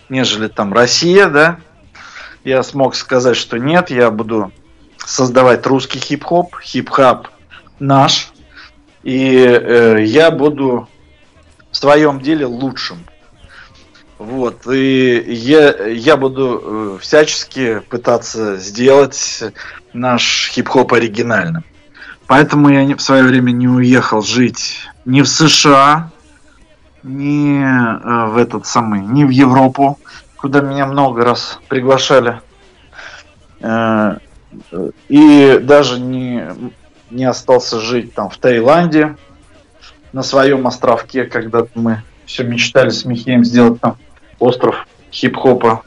нежели там Россия, да, я смог сказать, что нет, я буду создавать русский хип-хоп, хип-хап наш, и э, я буду в своем деле лучшим. Вот, и я, я буду э, всячески пытаться сделать наш хип-хоп оригинальным. Поэтому я в свое время не уехал жить ни в США, ни э, в этот самый, ни в Европу, куда меня много раз приглашали. Э, и даже не, не остался жить там в Таиланде, на своем островке, когда мы все мечтали с Михеем сделать там остров хип-хопа,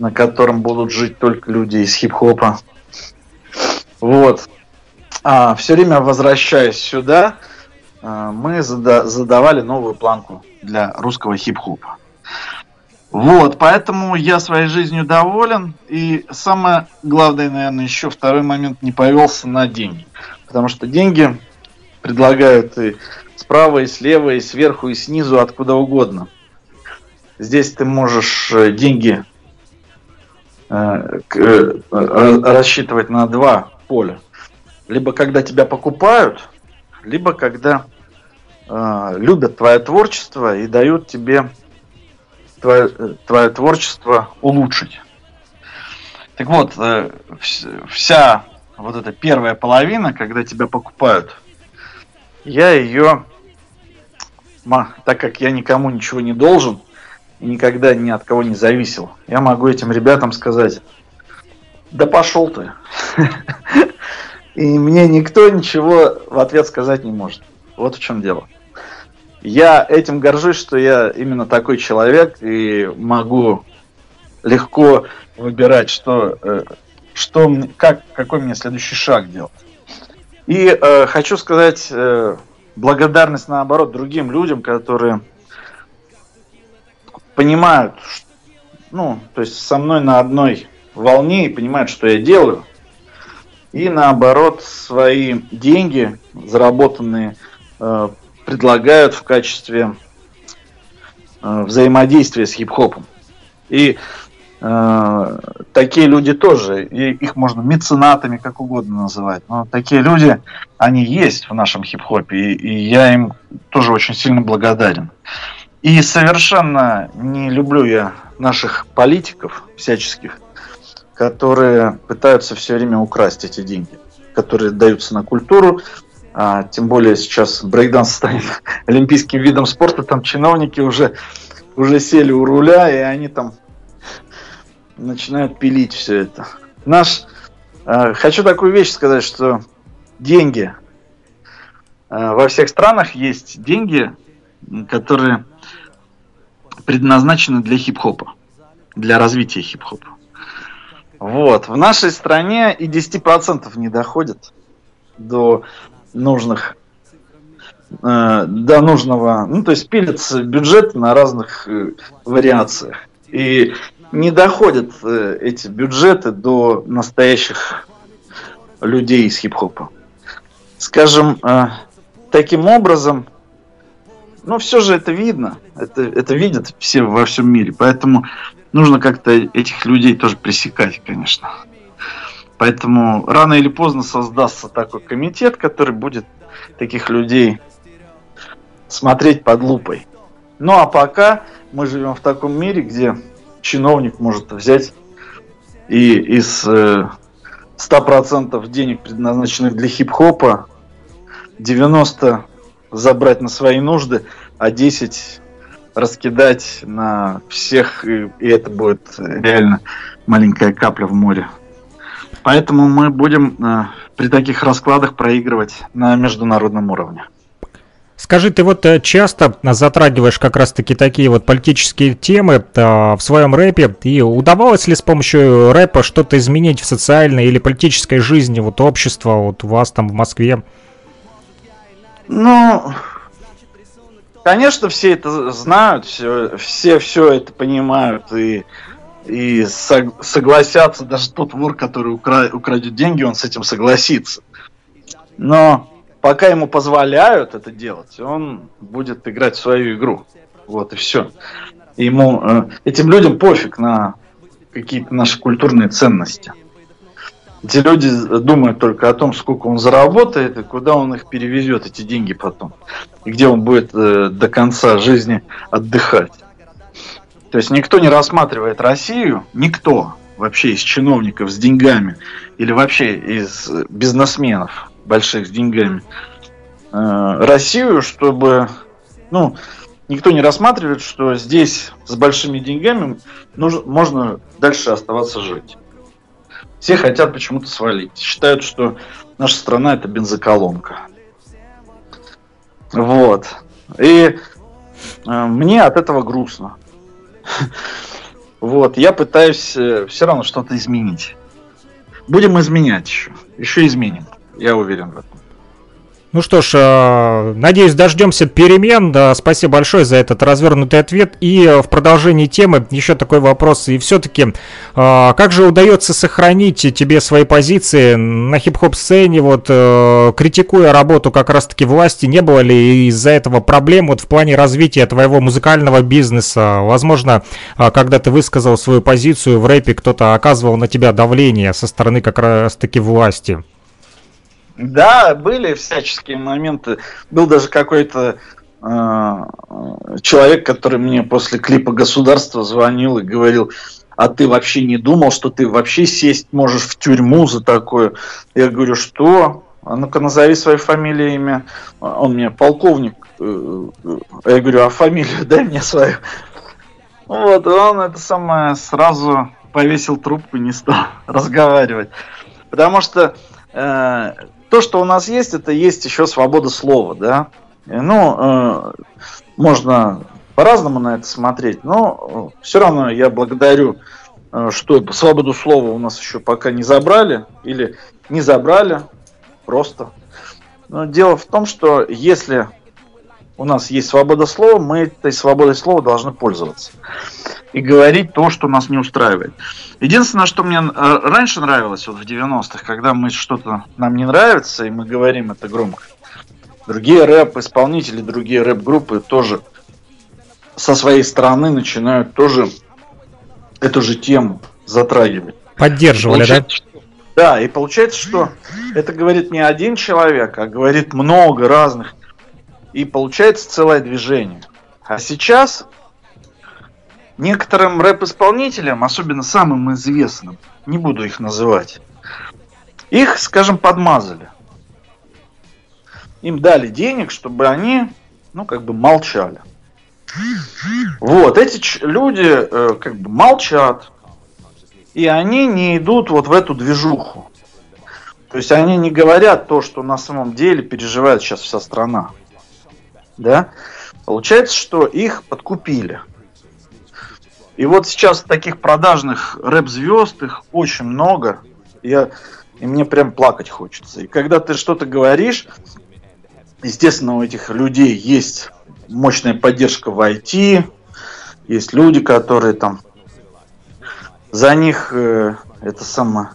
на котором будут жить только люди из хип-хопа. Вот а, все время возвращаясь сюда, а, мы зада задавали новую планку для русского хип-хопа. Вот, поэтому я своей жизнью доволен. И самое главное, наверное, еще второй момент не повелся на деньги. Потому что деньги предлагают и справа, и слева, и сверху, и снизу, откуда угодно. Здесь ты можешь э, деньги э, э, рассчитывать на два поля. Либо когда тебя покупают, либо когда э, любят твое творчество и дают тебе твое, твое творчество улучшить. Так вот, э, вся вот эта первая половина, когда тебя покупают, я ее, так как я никому ничего не должен никогда ни от кого не зависел, я могу этим ребятам сказать, да пошел ты. И мне никто ничего в ответ сказать не может. Вот в чем дело. Я этим горжусь, что я именно такой человек и могу легко выбирать, что, э, что как, какой мне следующий шаг делать. И э, хочу сказать э, благодарность наоборот другим людям, которые понимают, ну, то есть со мной на одной волне и понимают, что я делаю и наоборот свои деньги, заработанные, э, предлагают в качестве э, взаимодействия с хип-хопом. И э, такие люди тоже, и их можно меценатами, как угодно называть, но такие люди, они есть в нашем хип-хопе, и, и я им тоже очень сильно благодарен. И совершенно не люблю я наших политиков всяческих, которые пытаются все время украсть эти деньги, которые даются на культуру. А, тем более сейчас брейкданс станет олимпийским видом спорта, там чиновники уже, уже сели у руля, и они там начинают пилить все это. Наш, э, хочу такую вещь сказать, что деньги э, во всех странах есть деньги, которые предназначены для хип-хопа, для развития хип-хопа. Вот. В нашей стране и 10% не доходит до нужных э, до нужного, ну то есть пилится бюджет на разных э, вариациях. И не доходят э, эти бюджеты до настоящих людей из хип-хопа. Скажем, таким образом, ну все же это видно, это, это видят все во всем мире, поэтому нужно как-то этих людей тоже пресекать, конечно. Поэтому рано или поздно создастся такой комитет, который будет таких людей смотреть под лупой. Ну а пока мы живем в таком мире, где чиновник может взять и из э, 100% денег, предназначенных для хип-хопа, 90 забрать на свои нужды, а 10 раскидать на всех, и, и это будет реально маленькая капля в море. Поэтому мы будем э, при таких раскладах проигрывать на международном уровне. Скажи, ты вот э, часто затрагиваешь как раз-таки такие вот политические темы э, в своем рэпе, и удавалось ли с помощью рэпа что-то изменить в социальной или политической жизни вот общества вот у вас там в Москве? Ну, конечно, все это знают, все, все все это понимают и и сог, согласятся, даже тот вор, который укра, украдет деньги, он с этим согласится. Но пока ему позволяют это делать, он будет играть в свою игру. Вот и все. Ему, э, этим людям пофиг на какие-то наши культурные ценности. Эти люди думают только о том, сколько он заработает и куда он их перевезет, эти деньги потом. И где он будет э, до конца жизни отдыхать. То есть никто не рассматривает Россию, никто вообще из чиновников с деньгами или вообще из бизнесменов больших с деньгами э, Россию, чтобы, ну, никто не рассматривает, что здесь с большими деньгами нужно, можно дальше оставаться жить. Все хотят почему-то свалить. Считают, что наша страна это бензоколонка. Вот. И э, мне от этого грустно. Вот, я пытаюсь э, все равно что-то изменить. Будем изменять еще. Еще изменим. Я уверен в этом. Ну что ж, э, надеюсь, дождемся перемен. Спасибо большое за этот развернутый ответ. И э, в продолжении темы еще такой вопрос. И все-таки, э, как же удается сохранить тебе свои позиции на хип-хоп сцене, вот критикуя работу как раз-таки власти, не было ли из-за этого проблем вот в плане развития твоего музыкального бизнеса? Возможно, когда ты высказал свою позицию в рэпе, кто-то оказывал на тебя давление со стороны как раз-таки власти. Да, были всяческие моменты. Был даже какой-то э, человек, который мне после клипа государства звонил и говорил, а ты вообще не думал, что ты вообще сесть можешь в тюрьму за такое? Я говорю, что? А ну-ка назови свою фамилию, имя. Он мне полковник. Э, я говорю, а фамилию дай мне свою. Вот, он это самое сразу повесил трубку и не стал разговаривать. Потому что э, то, что у нас есть, это есть еще свобода слова, да. Ну, э, можно по-разному на это смотреть, но э, все равно я благодарю, э, что свободу слова у нас еще пока не забрали, или не забрали, просто. Но дело в том, что если у нас есть свобода слова, мы этой свободой слова должны пользоваться. И говорить то, что нас не устраивает. Единственное, что мне э, раньше нравилось, вот в 90-х, когда мы что-то нам не нравится, и мы говорим это громко, другие рэп-исполнители, другие рэп-группы тоже со своей стороны начинают тоже эту же тему затрагивать. Поддерживали, да? Да, и получается, что это говорит не один человек, а говорит много разных и получается целое движение. А сейчас некоторым рэп-исполнителям, особенно самым известным, не буду их называть, их, скажем, подмазали. Им дали денег, чтобы они, ну, как бы молчали. Вот, эти люди э, как бы молчат, и они не идут вот в эту движуху. То есть они не говорят то, что на самом деле переживает сейчас вся страна да, получается, что их подкупили. И вот сейчас таких продажных рэп-звезд, их очень много. Я, и мне прям плакать хочется. И когда ты что-то говоришь, естественно, у этих людей есть мощная поддержка в IT, есть люди, которые там за них э, это само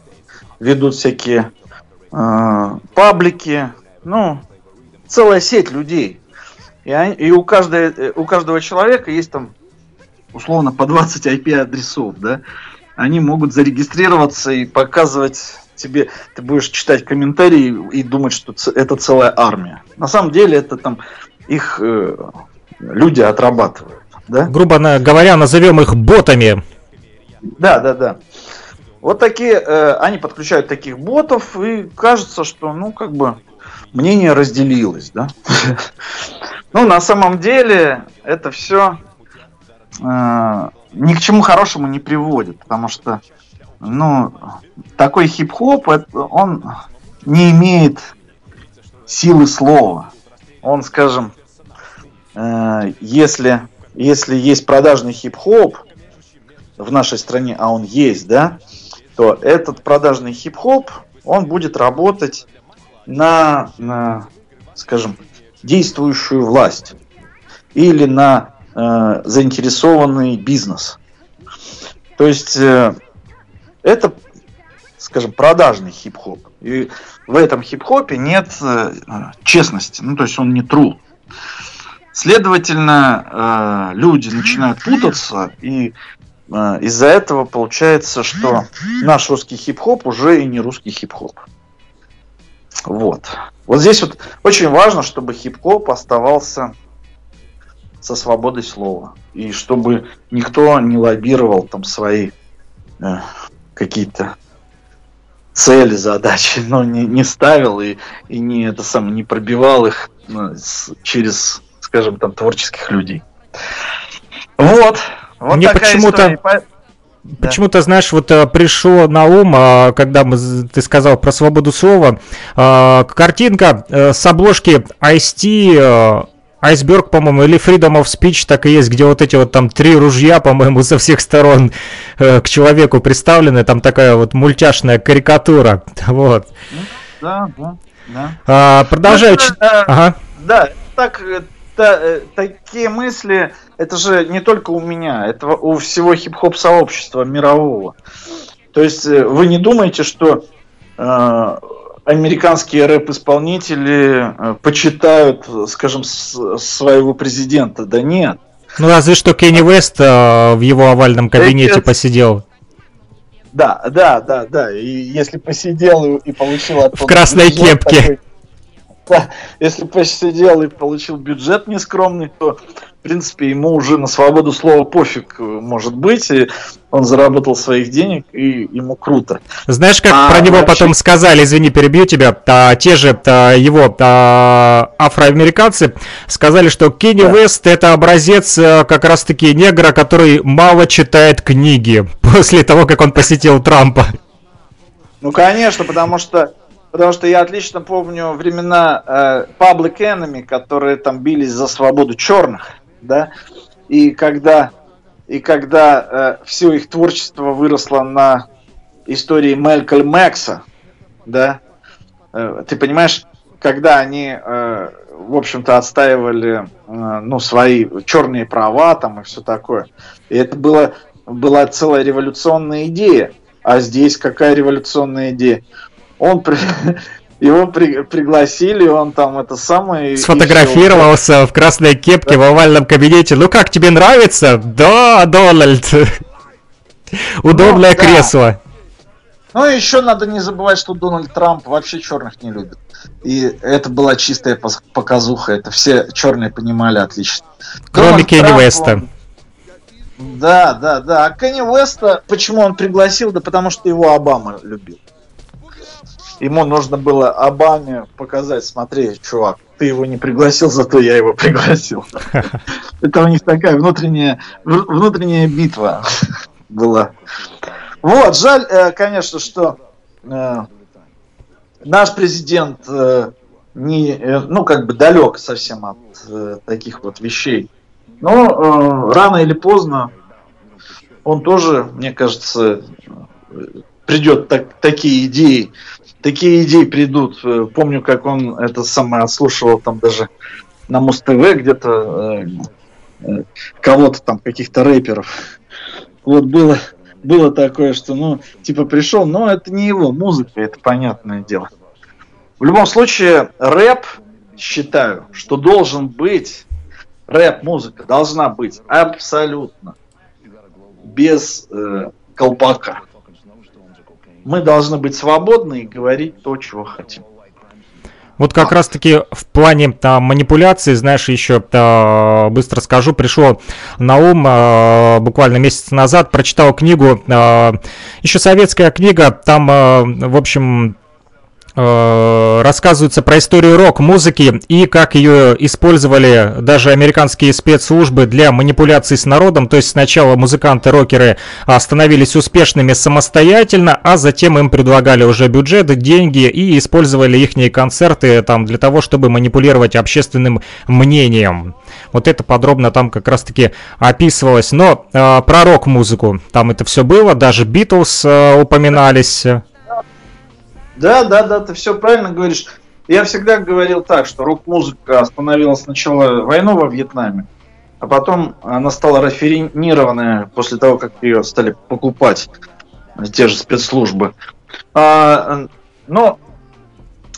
ведут всякие э, паблики, ну, целая сеть людей. И, они, и у, каждой, э, у каждого человека есть там условно по 20 IP-адресов, да, они могут зарегистрироваться и показывать тебе, ты будешь читать комментарии и думать, что это целая армия. На самом деле это там их э, люди отрабатывают. Да? Грубо говоря, назовем их ботами. Да, да, да. Вот такие, э, они подключают таких ботов, и кажется, что, ну, как бы, мнение разделилось, да. Ну, на самом деле, это все э, ни к чему хорошему не приводит, потому что, ну, такой хип-хоп, он не имеет силы слова. Он, скажем, э, если, если есть продажный хип-хоп в нашей стране, а он есть, да, то этот продажный хип-хоп, он будет работать на, на скажем, действующую власть или на э, заинтересованный бизнес. То есть э, это, скажем, продажный хип-хоп. И в этом хип-хопе нет э, честности, ну то есть он не true. Следовательно, э, люди начинают путаться и а, из-за этого получается, что наш русский хип-хоп уже и не русский хип-хоп. Вот. Вот здесь вот очень важно, чтобы хип-хоп оставался со свободой слова. И чтобы никто не лоббировал там свои э, какие-то цели, задачи, но не, не ставил и, и не, это самое, не пробивал их ну, с, через, скажем, там, творческих людей. Вот. Вот Мне почему-то... Почему-то, знаешь, вот э, пришло на ум, а, когда мы, ты сказал про свободу слова, а, картинка э, с обложки Ice-T, Айсберг, по-моему, или Freedom of Speech так и есть, где вот эти вот там три ружья, по-моему, со всех сторон э, к человеку представлены, там такая вот мультяшная карикатура, вот. Да, да, да. А, продолжаю. Ну, да, ага. да, так, та, такие мысли это же не только у меня, это у всего хип-хоп сообщества мирового. То есть э, вы не думаете, что э, американские рэп-исполнители э, почитают, скажем, с, своего президента? Да нет. Ну разве что Кенни Вест э, в его овальном кабинете Эти... посидел. Да, да, да, да. И если посидел и, и получил оттуда... В красной кепке. Такой, если посидел и получил бюджет нескромный, то в принципе, ему уже на свободу слова пофиг, может быть, и он заработал своих денег, и ему круто. Знаешь, как а, про него вообще... потом сказали, извини, перебью тебя, а, те же а, его а, афроамериканцы сказали, что Кенни да. Вест это образец а, как раз-таки негра, который мало читает книги после того, как он посетил Трампа. Ну, конечно, потому что Потому что я отлично помню времена э, Public Enemy, которые там бились за свободу черных да, и когда, и когда э, все их творчество выросло на истории Мелькольм Мэкса, да, э, ты понимаешь, когда они, э, в общем-то, отстаивали, э, ну, свои черные права там и все такое, и это было, была целая революционная идея, а здесь какая революционная идея? Он его при, пригласили, он там это самое... Сфотографировался еще... в красной кепке да. в овальном кабинете. Ну как, тебе нравится? Да, Дональд. Удобное ну, кресло. Ну, еще надо не забывать, что Дональд Трамп вообще черных не любит. И это была чистая показуха. Это все черные понимали отлично. Кроме Кенни Веста. Да, да, да. А Кенни Веста, почему он пригласил? Да потому что его Обама любил ему нужно было Обаме показать, смотри, чувак, ты его не пригласил, зато я его пригласил. Это у них такая внутренняя, внутренняя битва была. Вот, жаль, э, конечно, что э, наш президент э, не, ну, как бы далек совсем от таких вот вещей. Но рано или поздно он тоже, мне кажется, придет так, такие идеи. Такие идеи придут. Э, помню, как он это самое отслушивал там даже на Муз-ТВ где-то э, э, кого-то там, каких-то рэперов. Вот было, было такое, что, ну, типа пришел, но это не его музыка, это понятное дело. В любом случае, рэп, считаю, что должен быть, рэп-музыка должна быть абсолютно без э, колпака. Мы должны быть свободны и говорить то, чего хотим. Вот как раз таки в плане там, манипуляции, знаешь, еще а, быстро скажу, пришло на ум а, буквально месяц назад, прочитал книгу, а, еще советская книга, там, а, в общем, Э, рассказывается про историю рок-музыки и как ее использовали даже американские спецслужбы для манипуляции с народом. То есть сначала музыканты-рокеры становились успешными самостоятельно, а затем им предлагали уже бюджеты, деньги и использовали их концерты там для того, чтобы манипулировать общественным мнением. Вот это подробно там как раз-таки описывалось. Но э, про рок-музыку там это все было, даже Битлз э, упоминались. Да, да, да, ты все правильно говоришь. Я всегда говорил так, что рок-музыка остановила сначала войну во Вьетнаме, а потом она стала рафинированная после того, как ее стали покупать те же спецслужбы. А, но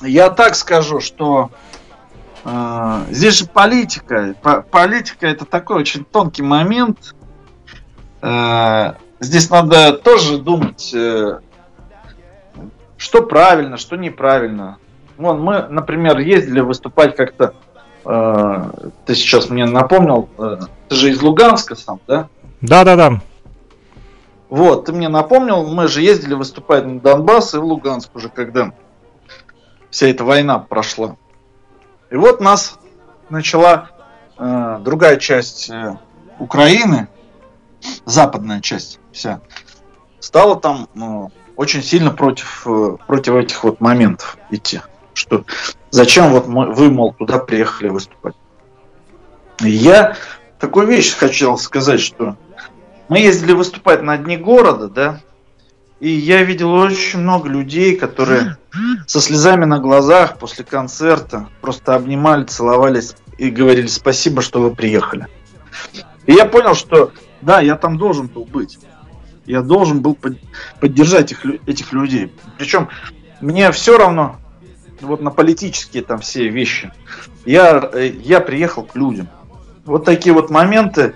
я так скажу, что а, здесь же политика. По политика это такой очень тонкий момент. А, здесь надо тоже думать э, что правильно, что неправильно. Вон, мы, например, ездили выступать как-то. Э, ты сейчас мне напомнил, э, ты же из Луганска сам, да? Да, да, да. Вот, ты мне напомнил, мы же ездили выступать на Донбасс и в Луганск уже, когда вся эта война прошла. И вот нас начала э, другая часть э, Украины, западная часть вся, стала там ну, очень сильно против, э, против этих вот моментов идти. Что зачем вот мы, вы, мол, туда приехали выступать? Я такую вещь хотел сказать, что мы ездили выступать на дне города, да, и я видел очень много людей, которые со слезами на глазах после концерта просто обнимали, целовались и говорили спасибо, что вы приехали. И я понял, что да, я там должен был быть. Я должен был поддержать их, этих людей. Причем мне все равно вот на политические там все вещи. Я, э, я приехал к людям. Вот такие вот моменты.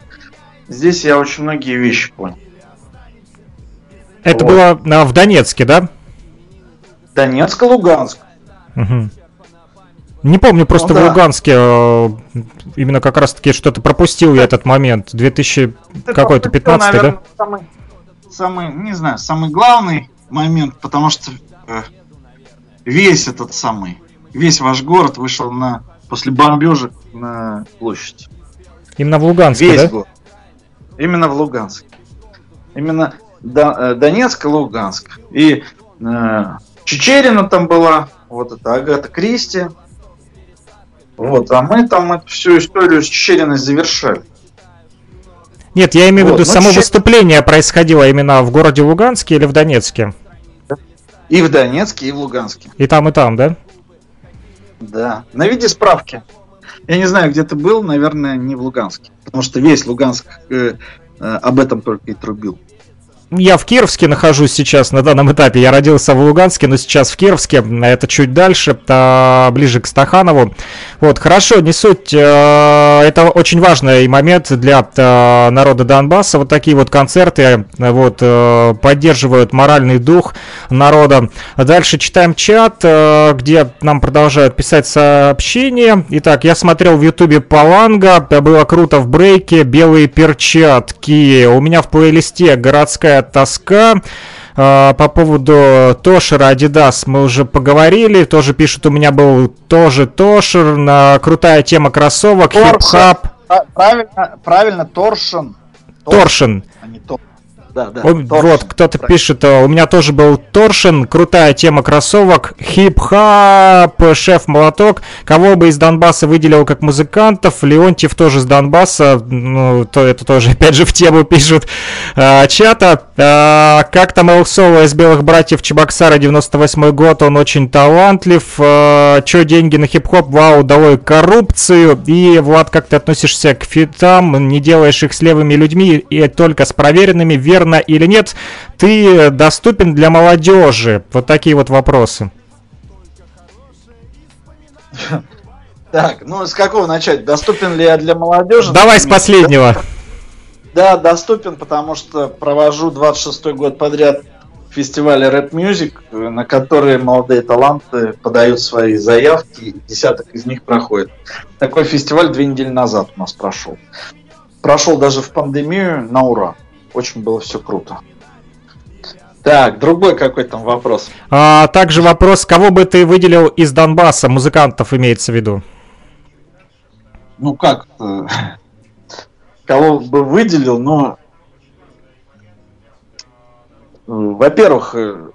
Здесь я очень многие вещи понял. Это вот. было в Донецке, да? Донецк, Луганск. Угу. Не помню, просто ну, да. в Луганске э, именно как раз-таки что-то пропустил я этот момент. 2000 какой-то 15 да? Самый, самый, не знаю, самый главный момент, потому что э, весь этот самый, весь ваш город вышел на после бомбежек на площадь. Именно в Луганске, весь да? Город. Именно в Луганске. Именно До, э, Донецк и Луганск. И э, Чечерина там была, вот это Агата Кристи. Вот, а мы там эту всю историю с Чечериной завершали. Нет, я имею в виду, само че... выступление происходило именно в городе Луганске или в Донецке? И в Донецке, и в Луганске. И там, и там, да? Да. На виде справки. Я не знаю, где ты был, наверное, не в Луганске. Потому что весь Луганск э, э, об этом только и трубил я в Кировске нахожусь сейчас на данном этапе. Я родился в Луганске, но сейчас в Кировске. Это чуть дальше, ближе к Стаханову. Вот, хорошо, не суть. Э, это очень важный момент для э, народа Донбасса. Вот такие вот концерты вот, э, поддерживают моральный дух народа. Дальше читаем чат, где нам продолжают писать сообщения. Итак, я смотрел в ютубе Паланга. Было круто в брейке. Белые перчатки. У меня в плейлисте городская тоска. А, по поводу Torsion'а Adidas мы уже поговорили. Тоже пишут, у меня был тоже Torsion. На крутая тема кроссовок, хип-хоп. Правильно, правильно, Torsion. Torsion. А не Тор. Да, да. О, Torsion. Вот, кто-то пишет, э, у меня тоже был Torsion, крутая тема кроссовок, хип-хоп, шеф-молоток. Кого бы из Донбасса выделил как музыкантов? Леонтьев тоже с Донбасса, ну, то это тоже, опять же, в тему пишут э, чата. Э, как там Эл Соло из Белых Братьев Чебоксара, 98 год, он очень талантлив. Э, Че деньги на хип-хоп? Вау, долой коррупцию. И, Влад, как ты относишься к фитам? Не делаешь их с левыми людьми и только с проверенными, верно или нет? Ты доступен для молодежи? Вот такие вот вопросы. Так, ну с какого начать? Доступен ли я для молодежи? Давай с последнего. Да, доступен, потому что провожу 26 год подряд фестиваль Рэп Music, на которые молодые таланты подают свои заявки, и десяток из них проходит. Такой фестиваль две недели назад у нас прошел. Прошел даже в пандемию на ура. Очень было все круто. Так, другой какой там вопрос. А, также вопрос, кого бы ты выделил из Донбасса, музыкантов имеется в виду? Ну как, кого бы выделил, но э, во-первых, э,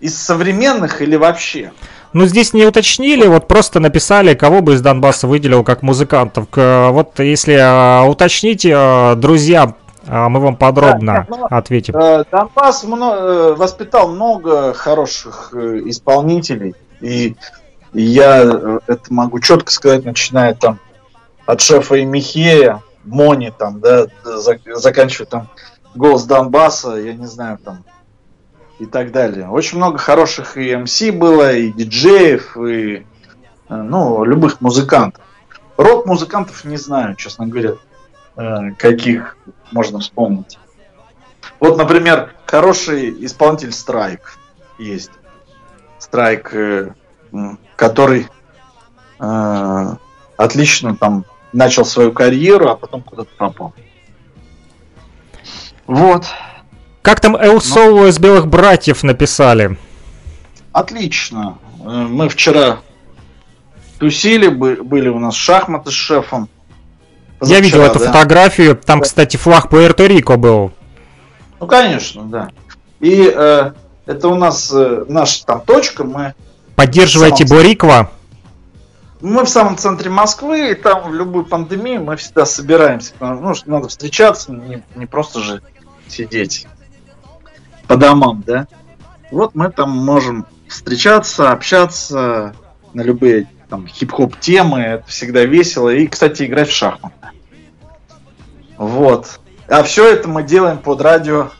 из современных или вообще? Ну, здесь не уточнили, вот просто написали, кого бы из Донбасса выделил как музыкантов. Вот если а, уточните, а, друзья, мы вам подробно Да, ну, ответим. Э, Донбасс мно- э, воспитал много хороших э, исполнителей, и я это могу четко сказать, начиная там от шефа и Михея, Мони там, да, зак- заканчивая там голос Донбасса, я не знаю там и так далее. Очень много хороших и МС было, и диджеев, и ну, любых музыкантов. Рок-музыкантов не знаю, честно говоря, каких можно вспомнить. Вот, например, хороший исполнитель Страйк есть. Страйк, э, который э, отлично там начал свою карьеру, а потом куда-то пропал. Вот. Как там Эл Соло из Белых Братьев написали? Отлично. Э, Мы вчера тусили, бы- были у нас шахматы с шефом. Я видел Позавчера, эту да. фотографию, там, кстати, флаг Пуэрто-Рико был. Ну, конечно, да. И э, это у нас э, наша там точка, мы Поддерживаете Самом- Борикова? Мы в самом центре Москвы, и там в любую пандемию мы всегда собираемся. Ну, что надо встречаться, не, не просто же сидеть по домам, да. Вот мы там можем встречаться, общаться на любые там хип-хоп темы, это всегда весело. И, кстати, играть в шахматы. Вот. А все это мы делаем под радио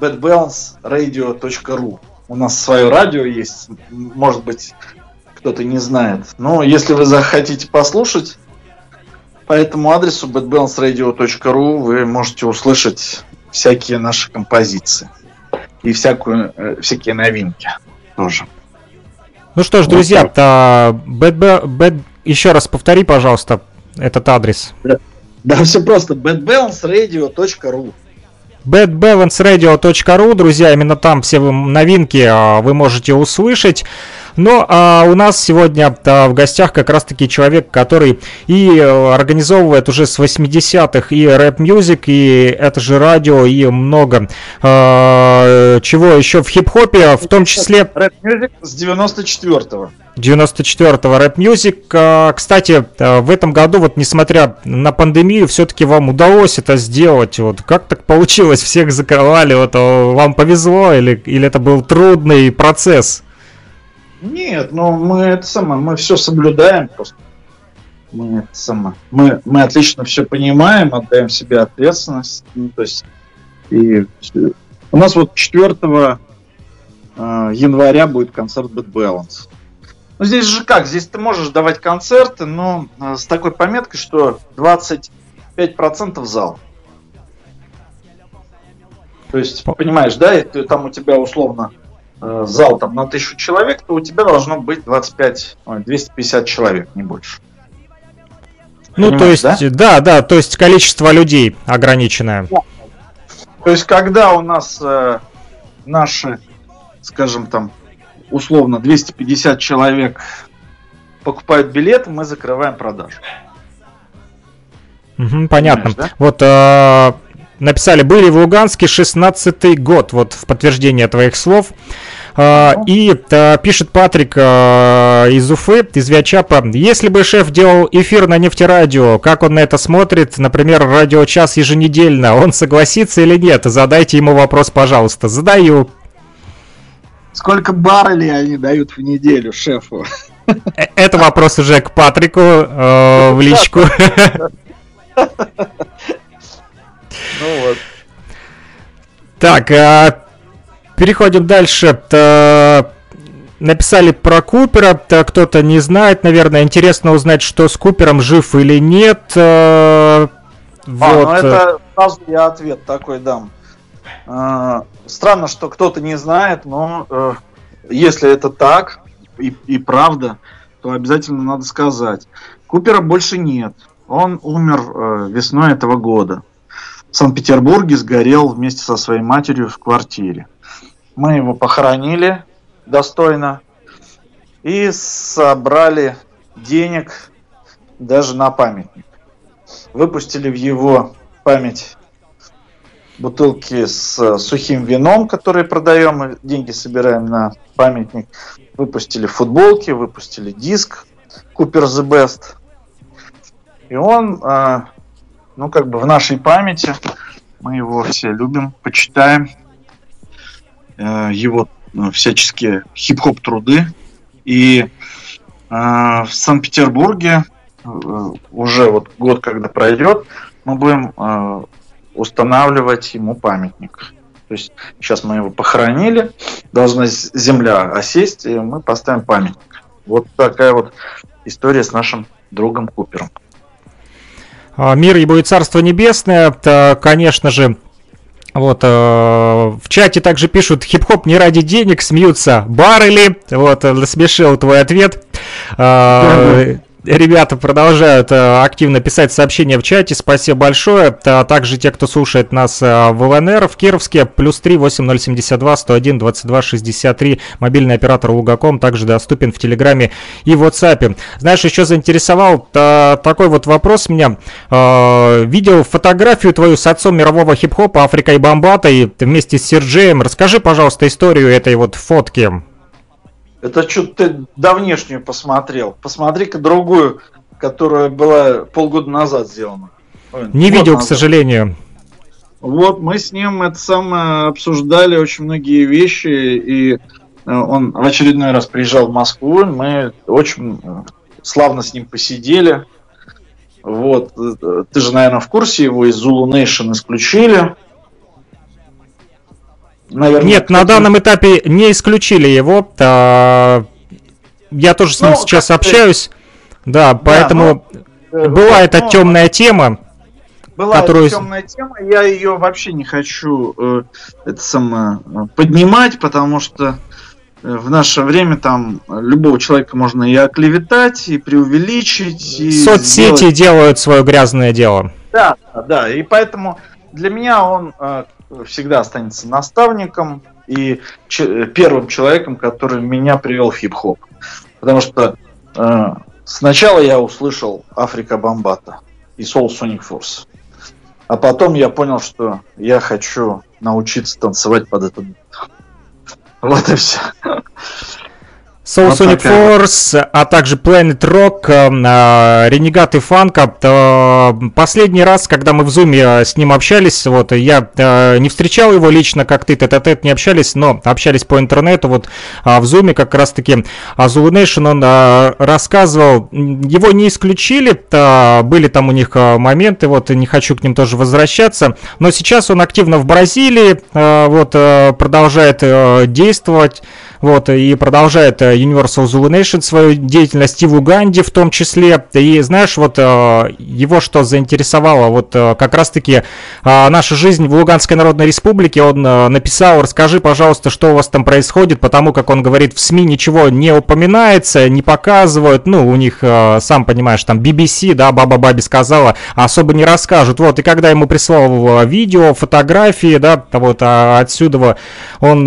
badbalanceradio.ru. У нас свое радио есть, может быть, кто-то не знает. Но если вы захотите послушать, по этому адресу badbalanceradio.ru вы можете услышать всякие наши композиции и всякую, э, всякие новинки тоже. Ну что ж, Вот друзья, та, бэд- бэ- бэд- еще раз повтори, пожалуйста, этот адрес. Да, все просто. badbalanceradio.ru badbalanceradio.ru, друзья, именно там все новинки а, вы можете услышать. Но а, у нас сегодня а, в гостях как раз-таки человек, который и э, организовывает уже с 80-х и Rap Music, и это же радио, и много а, чего еще в хип-хопе, в том числе Rap Music с 94-го. 94-го рэп мьюзик. Кстати, а, в этом году, вот несмотря на пандемию, все-таки вам удалось это сделать. Вот как так получилось? Всех закрывали, вот а, вам повезло или, или это был трудный процесс? Нет, ну мы это самое, мы все соблюдаем просто. Мы это самое, мы, мы отлично все понимаем, отдаем себе ответственность. Ну, то есть, и всё. у нас вот 4 э, января будет концерт Bad Balance. Ну здесь же как, здесь ты можешь давать концерты, но э, с такой пометкой, что 25% зал. То есть, По- понимаешь, да, если там у тебя условно э, зал там на тысячу человек, то у тебя должно быть 25, ой, 250 человек, не больше. Ну, то Понимаешь, есть, да? да, то есть количество людей ограниченное. То есть, когда у нас э, наши, скажем там, условно 250 человек покупают билеты, мы закрываем продажу. Мгм, понятно. Понимаешь, Вот а, написали, были в Луганске 16-й год, вот в подтверждение твоих слов. А, и а, пишет Патрик а, из Уфы, из Виачапа, если бы шеф делал эфир на нефтерадио, как он на это смотрит, например, радиочас еженедельно, он согласится или нет? Задайте ему вопрос, пожалуйста. Задаю. Сколько баррелей они дают в неделю шефу? Э, это вопрос уже к Патрику э, в личку. Ну вот. Так, а, переходим дальше. Написали про Купера, кто-то не знает, наверное, интересно узнать, что с Купером жив или нет. Э, вот. А, ну это сразу я ответ такой дам. А, странно, что кто-то не знает, но э, если это так и, и правда, то обязательно надо сказать. Купера больше нет. Он умер э, весной этого года. В Санкт-Петербурге сгорел вместе со своей матерью в квартире. Мы его похоронили достойно и собрали денег даже на памятник. Выпустили в его память бутылки с сухим вином, которые продаем, деньги собираем на памятник. Выпустили футболки, выпустили диск Cooper the Best. И он, э, ну, как бы в нашей памяти, мы его все любим, почитаем э, его э, всяческие хип-хоп труды. И э, в Санкт-Петербурге э, уже вот год, когда пройдет, мы будем э, устанавливать ему памятник. То есть сейчас мы его похоронили, должна земля осесть, и мы поставим памятник. Вот такая вот история с нашим другом Купером. А, мир ему и Царство Небесное, конечно же, вот, э, в чате также пишут, хип-хоп не ради денег, смеются баррели. Вот, насмешил твой ответ. Э, Ребята продолжают э, активно писать сообщения в чате. Спасибо большое. А также те, кто слушает нас э, в ЛНР в Кировске. Плюс 3 8072 101 22 63. Мобильный оператор Лугаком также доступен в Телеграме и WhatsApp. Знаешь, еще заинтересовал э, такой вот вопрос меня. Видел фотографию твою с отцом мирового хип-хопа Африка и Бомбата и вместе с Серджеем. Расскажи, пожалуйста, историю этой вот фотки. Это что-то ты давнешнюю посмотрел. Посмотри-ка другую, которая была полгода назад сделана. Не видел, назад. к сожалению. Вот мы с ним это самое обсуждали очень многие вещи, и э, он в очередной раз приезжал в Москву, мы очень э, славно с ним посидели. Вот, э, ты же, наверное, в курсе, его из Zulu Nation исключили. Наверное, Нет, на данном этапе не исключили его. А, я тоже с ним ну, сейчас общаюсь. Да, поэтому да, но, была эта но, темная тема. Была которую... эта темная тема, я ее вообще не хочу э, это самое, поднимать, потому что э, в наше время там любого человека можно и оклеветать, и преувеличить. И Соцсети сделать... делают свое грязное дело. Да, да, и поэтому для меня он э, всегда останется наставником и ч- первым человеком, который меня привел в хип-хоп. Потому что э, сначала я услышал Африка Бомбата и Soul Sonic Force. А потом я понял, что я хочу научиться танцевать под этот. Вот и все. Soul вот Sonic такая. Force, а также Planet Rock, э, Ренегат и Фанка. Э, последний раз, когда мы в зуме э, с ним общались, вот, я не встречал его лично, как ты, тет тет не общались, но общались по интернету, вот, в зуме как раз-таки Zulu Nation он рассказывал, его не исключили, были там у них моменты, вот, не хочу к ним тоже возвращаться, но сейчас он активно в Бразилии, вот, продолжает действовать, вот, и продолжает э, Universal Zulu Nation свою деятельность и в Уганде в том числе. И знаешь, вот э, его что заинтересовало, вот э, как раз-таки наша жизнь в Луганской Народной Республике, он написал, расскажи, пожалуйста, что у вас там происходит, потому как он говорит, в СМИ ничего не упоминается, не показывают, ну, у них, сам понимаешь, там BBC, да, Баба Баби сказала, особо не расскажут, вот, и когда ему прислал видео, фотографии, да, вот а отсюда он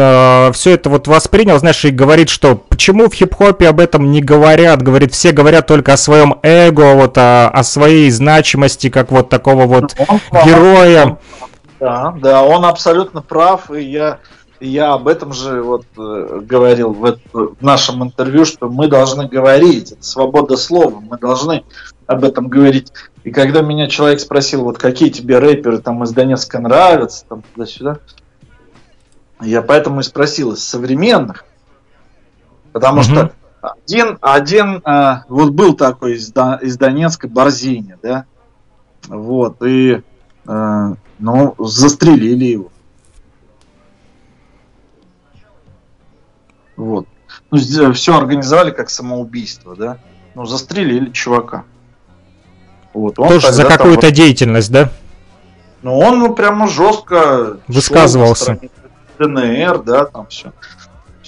все это вот воспринял, знаешь, и говорит, что почему в хип-хопе об этом не говорят, говорит, все говорят только о своем эго, вот о, о своей значимости, как вот такого вот ну, героя. Да, да, он абсолютно прав, и я, я об этом же вот э, говорил в, в нашем интервью, что мы должны говорить, это свобода слова, мы должны об этом говорить. И когда меня человек спросил, вот какие тебе рэперы там из Донецка нравятся, там туда-сюда, я поэтому и спросил из современных, потому mm-hmm. что один, один э, вот был такой из, из Донецка Борзиня, да, вот, и э, ну, застрелили его. Вот. Ну, все организовали как самоубийство, да? Ну, застрелили чувака. Вот, он Тоже за какую-то вот... деятельность, да? Ну, он ну, прямо жестко высказывался. ДНР, да, там все.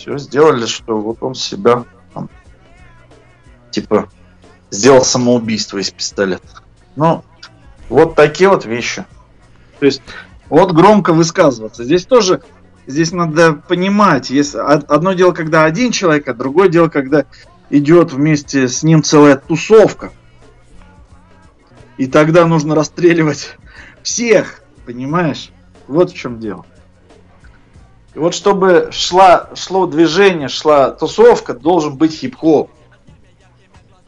Все сделали, что вот он себя там, типа сделал самоубийство из пистолета. Ну, вот такие вот вещи. То есть, вот громко высказываться. Здесь тоже, здесь надо понимать, есть одно дело, когда один человек, а другое дело, когда идет вместе с ним целая тусовка. И тогда нужно расстреливать всех, понимаешь? Вот в чем дело. И вот чтобы шла, шло движение, шла тусовка, должен быть хип-хоп.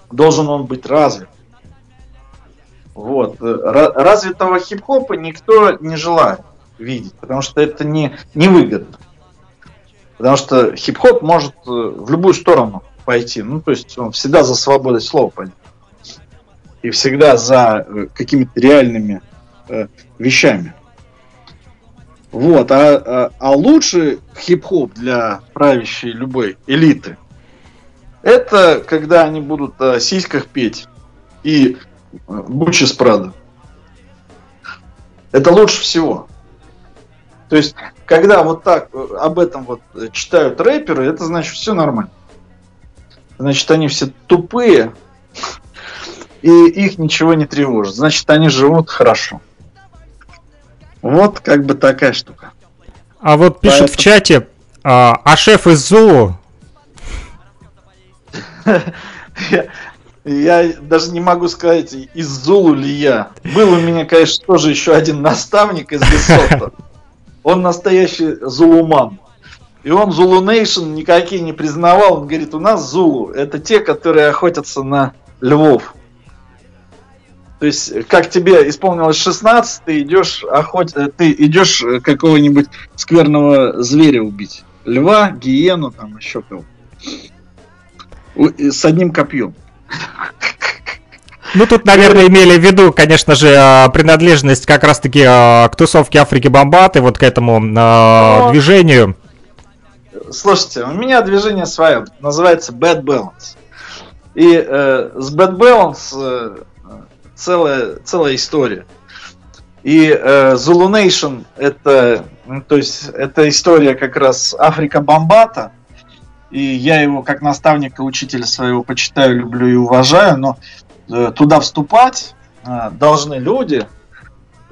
Должен он быть развит. Вот. Развитого хип-хопа никто не желает видеть, потому что это не, не выгодно. Потому что хип-хоп может э, в любую сторону пойти. Ну, то есть он всегда за свободой слова пойдет. И всегда за э, какими-то реальными э, вещами. Вот, а, а, а лучший хип-хоп для правящей любой элиты это когда они будут о сиськах петь и Бучи с Прада. Это лучше всего. То есть, когда вот так э, об этом вот читают рэперы, это значит все нормально. Значит, они все тупые, и их ничего не тревожит. Значит, они живут хорошо. Вот как бы такая штука. А вот пишут Поэтому... в чате, а, а шеф из Зулу Я даже не могу сказать, из Зулу ли я. Был у меня, конечно, тоже еще один наставник из Бесофта. Он настоящий зулуман. И он Зулу Нейшн никакие не признавал. Он говорит, у нас Зулу это те, которые охотятся на львов. То есть, как тебе исполнилось 16, ты идешь охот... ты идешь какого-нибудь скверного зверя убить. Льва, гиену, там еще кого. С одним копьем. Ну, тут, наверное, имели в виду, конечно же, а, принадлежность как раз-таки а, к тусовке Африки Бомбаты, вот к этому Но... Ну, движению. Слушайте, у меня движение свое, называется Bad Balance. И э, с Bad Balance э, целая, целая история. И э, Zulu Nation это, ну, то есть, это история как раз Африка Бомбата, и я его как наставника, учителя своего почитаю, люблю и уважаю, но э, туда вступать э, должны люди,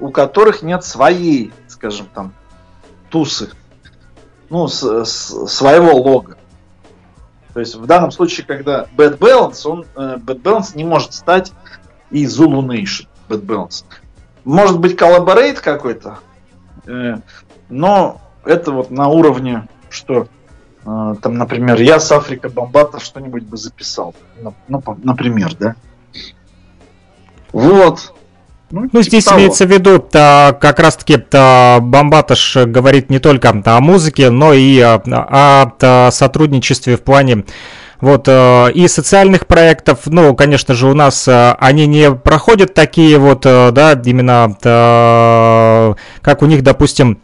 у которых нет своей, скажем там, тусы, ну, с, с, своего лога. То есть в данном случае, когда Bad Balance, он, э, Bad Balance не может стать и Zulu Nation Bad Balance. Может быть collaborate какой-то, э, но это вот на уровне, что а, там, например, я с Afrika Bambaataa что-нибудь бы записал. Ну, например, да. Вот. Ну, ну типа здесь того. имеется в виду то, как раз-таки то, Бомбаташ говорит не только о музыке, но и о, о, о сотрудничестве в плане вот, э, и социальных проектов, ну, конечно же, у нас э, они не проходят такие вот, э, да, именно, как у них, допустим,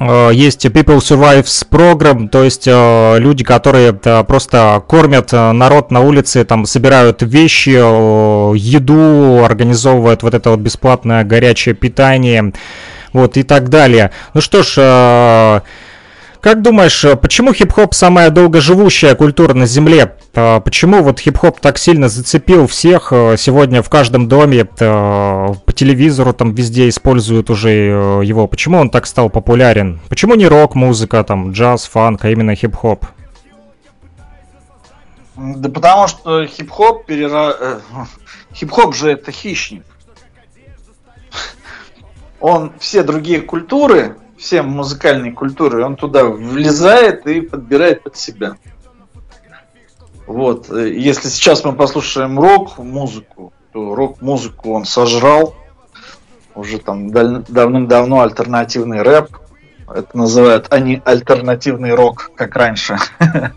есть People Survives Program, то есть люди, которые просто кормят народ на улице, там собирают вещи, еду, организовывают вот это вот бесплатное горячее питание, вот и так далее. Ну что ж, как думаешь, э, почему хип-хоп самая долгоживущая культура на Земле? А, почему вот хип-хоп так сильно зацепил всех? Э, сегодня в каждом доме, э, по телевизору там везде используют уже его. Почему он так стал популярен? Почему не рок-музыка, там, джаз, фанк, а именно хип-хоп? Да потому что хип-хоп перера... хип-хоп же это хищник. он все другие культуры, все музыкальные культуры, он туда влезает и подбирает под себя. Вот, э, если сейчас мы послушаем рок-музыку, то рок-музыку он сожрал. Уже там давным-давно альтернативный рэп. Это называют они альтернативный рок, как раньше.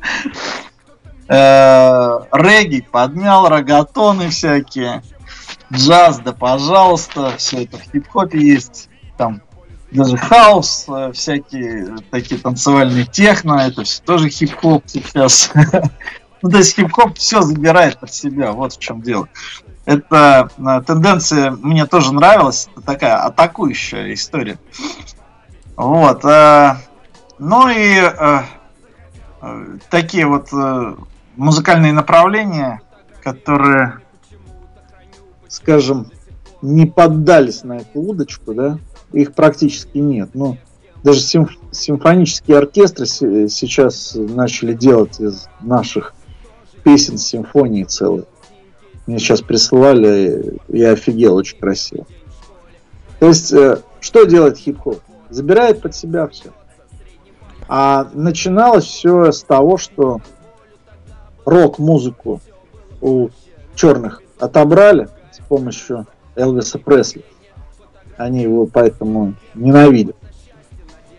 Э, регги поднял, рогатоны всякие. Джаз, да пожалуйста, все это в хип-хопе есть. Там даже хаос, э, всякие такие танцевальные техно, это все тоже хип-хоп сейчас. Ну, то есть хип-хоп все забирает под себя, вот в чем дело. Эта э, тенденция мне тоже нравилась, это такая атакующая история. Вот. Э, ну и э, такие вот музыкальные направления, которые, скажем, не поддались на эту удочку, да, их практически нет. Ну, даже симф- симфонические оркестры сейчас начали делать из наших песен симфонии целые. Мне сейчас присылали, я офигел, очень красиво. То есть, э, что делает хип-хоп? Забирает под себя все. А начиналось все с того, что рок-музыку у черных отобрали с помощью Элвиса Пресли. Они его поэтому ненавидят.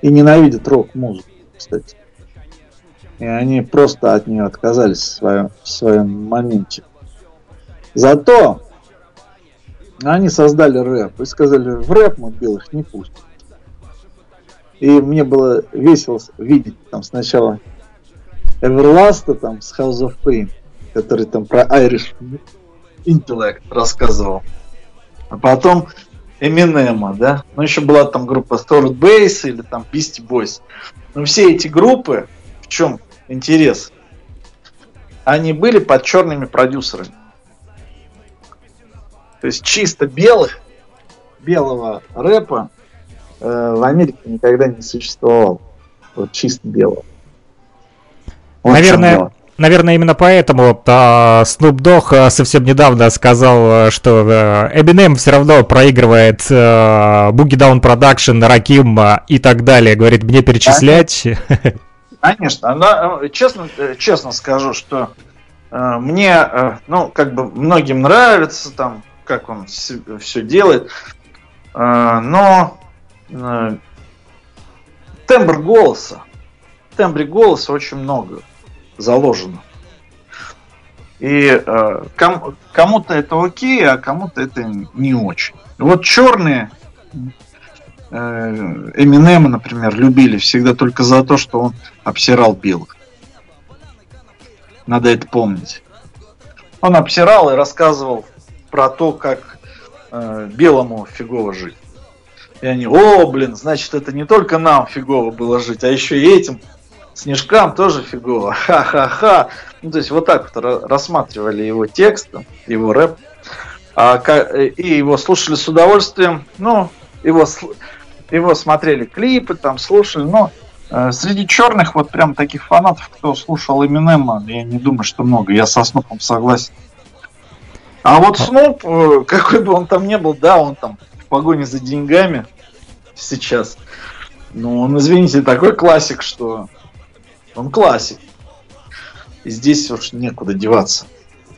И ненавидят рок-музыку, кстати. И они просто от нее отказались в своем, в своем моменте. Зато они создали рэп и сказали, в рэп мы белых не пустим. И мне было весело видеть там сначала Эверласта там с House of Pain, который там про Irish Intellect рассказывал. А потом Эминема, да? Ну, еще была там группа Stored Base или там Beastie Boys. Но все эти группы, в чем интерес. Они были под черными продюсерами. То есть чисто белых, белого рэпа э, в Америке никогда не существовало. Вот чисто белого. Вот наверное, наверное, именно поэтому а, Snoop Dogg а, совсем недавно сказал, что а, Eminem все равно проигрывает а, Boogie Down Production, Раким а, и так далее. Говорит, мне перечислять. Конечно, она, э, честно, э, честно скажу, что э, мне, э, ну, как бы многим нравится там, как он все делает, э, но э, тембр голоса, тембре голоса очень много заложено. И э, ком, кому-то это окей, а кому-то это не очень. Вот черные Э, Эминема, например, любили всегда только за то, что он обсирал белых. Надо это помнить. Он обсирал и рассказывал про то, как э, белому фигово жить. И они, о, блин, значит, это не только нам фигово было жить, а еще и этим снежкам тоже фигово. Ха-ха-ха. Ну, то есть вот так вот рассматривали его текст, его рэп. А, и его слушали с удовольствием. Ну, его его смотрели клипы, там слушали, но э, среди черных вот прям таких фанатов, кто слушал Эминема, я не думаю, что много. Я со Снупом согласен. А вот Снуп, э, какой бы он там ни был, да, он там в погоне за деньгами сейчас. Ну, он, извините, такой классик, что он классик. И здесь уж некуда деваться.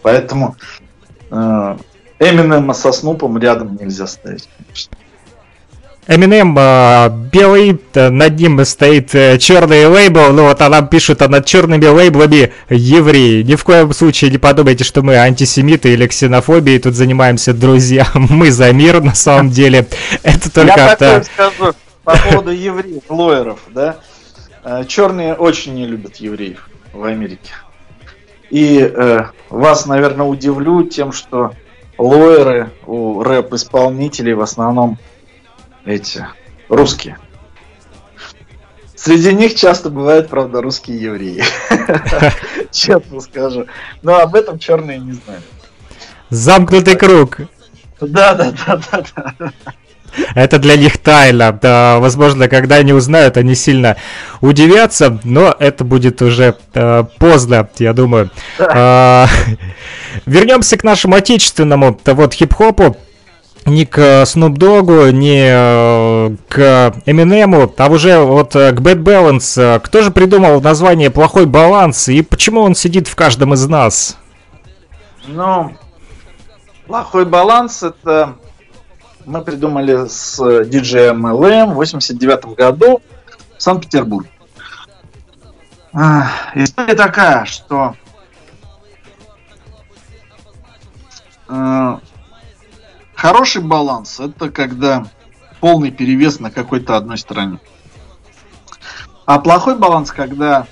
Поэтому э, Эминема со Снупом рядом нельзя ставить, конечно. Eminem э, белый, над ним стоит э, черный лейбл, ну вот она пишет, а над черными лейблами евреи. Ни в коем случае не подумайте, что мы антисемиты или ксенофобией тут занимаемся, друзья. Мы за мир, на самом деле. Это только... Я такое скажу по поводу евреев, лоеров, да. Э, черные очень не любят евреев в Америке. И э, вас, наверное, удивлю тем, что лоеры у рэп-исполнителей в основном эти русские. Среди них часто бывают, правда, русские евреи. Честно скажу. Но об этом черные не знают. Замкнутый круг. Да, да, да, да, да. Это для них тайна. Да, возможно, когда они узнают, они сильно удивятся, но это будет уже э, поздно, я думаю. Э, вернемся к нашему отечественному вот хип-хопу. ни к Snoop Dogg, ни э, к Eminem, а уже вот к Bad Balance. Кто же придумал название «Плохой баланс» и почему он сидит в каждом из нас? Ну, плохой баланс это мы придумали с DJ MLM в 89 году в Санкт-Петербурге. История такая, что э, хороший баланс это когда полный перевес на какой-то одной стороне. А плохой баланс, когда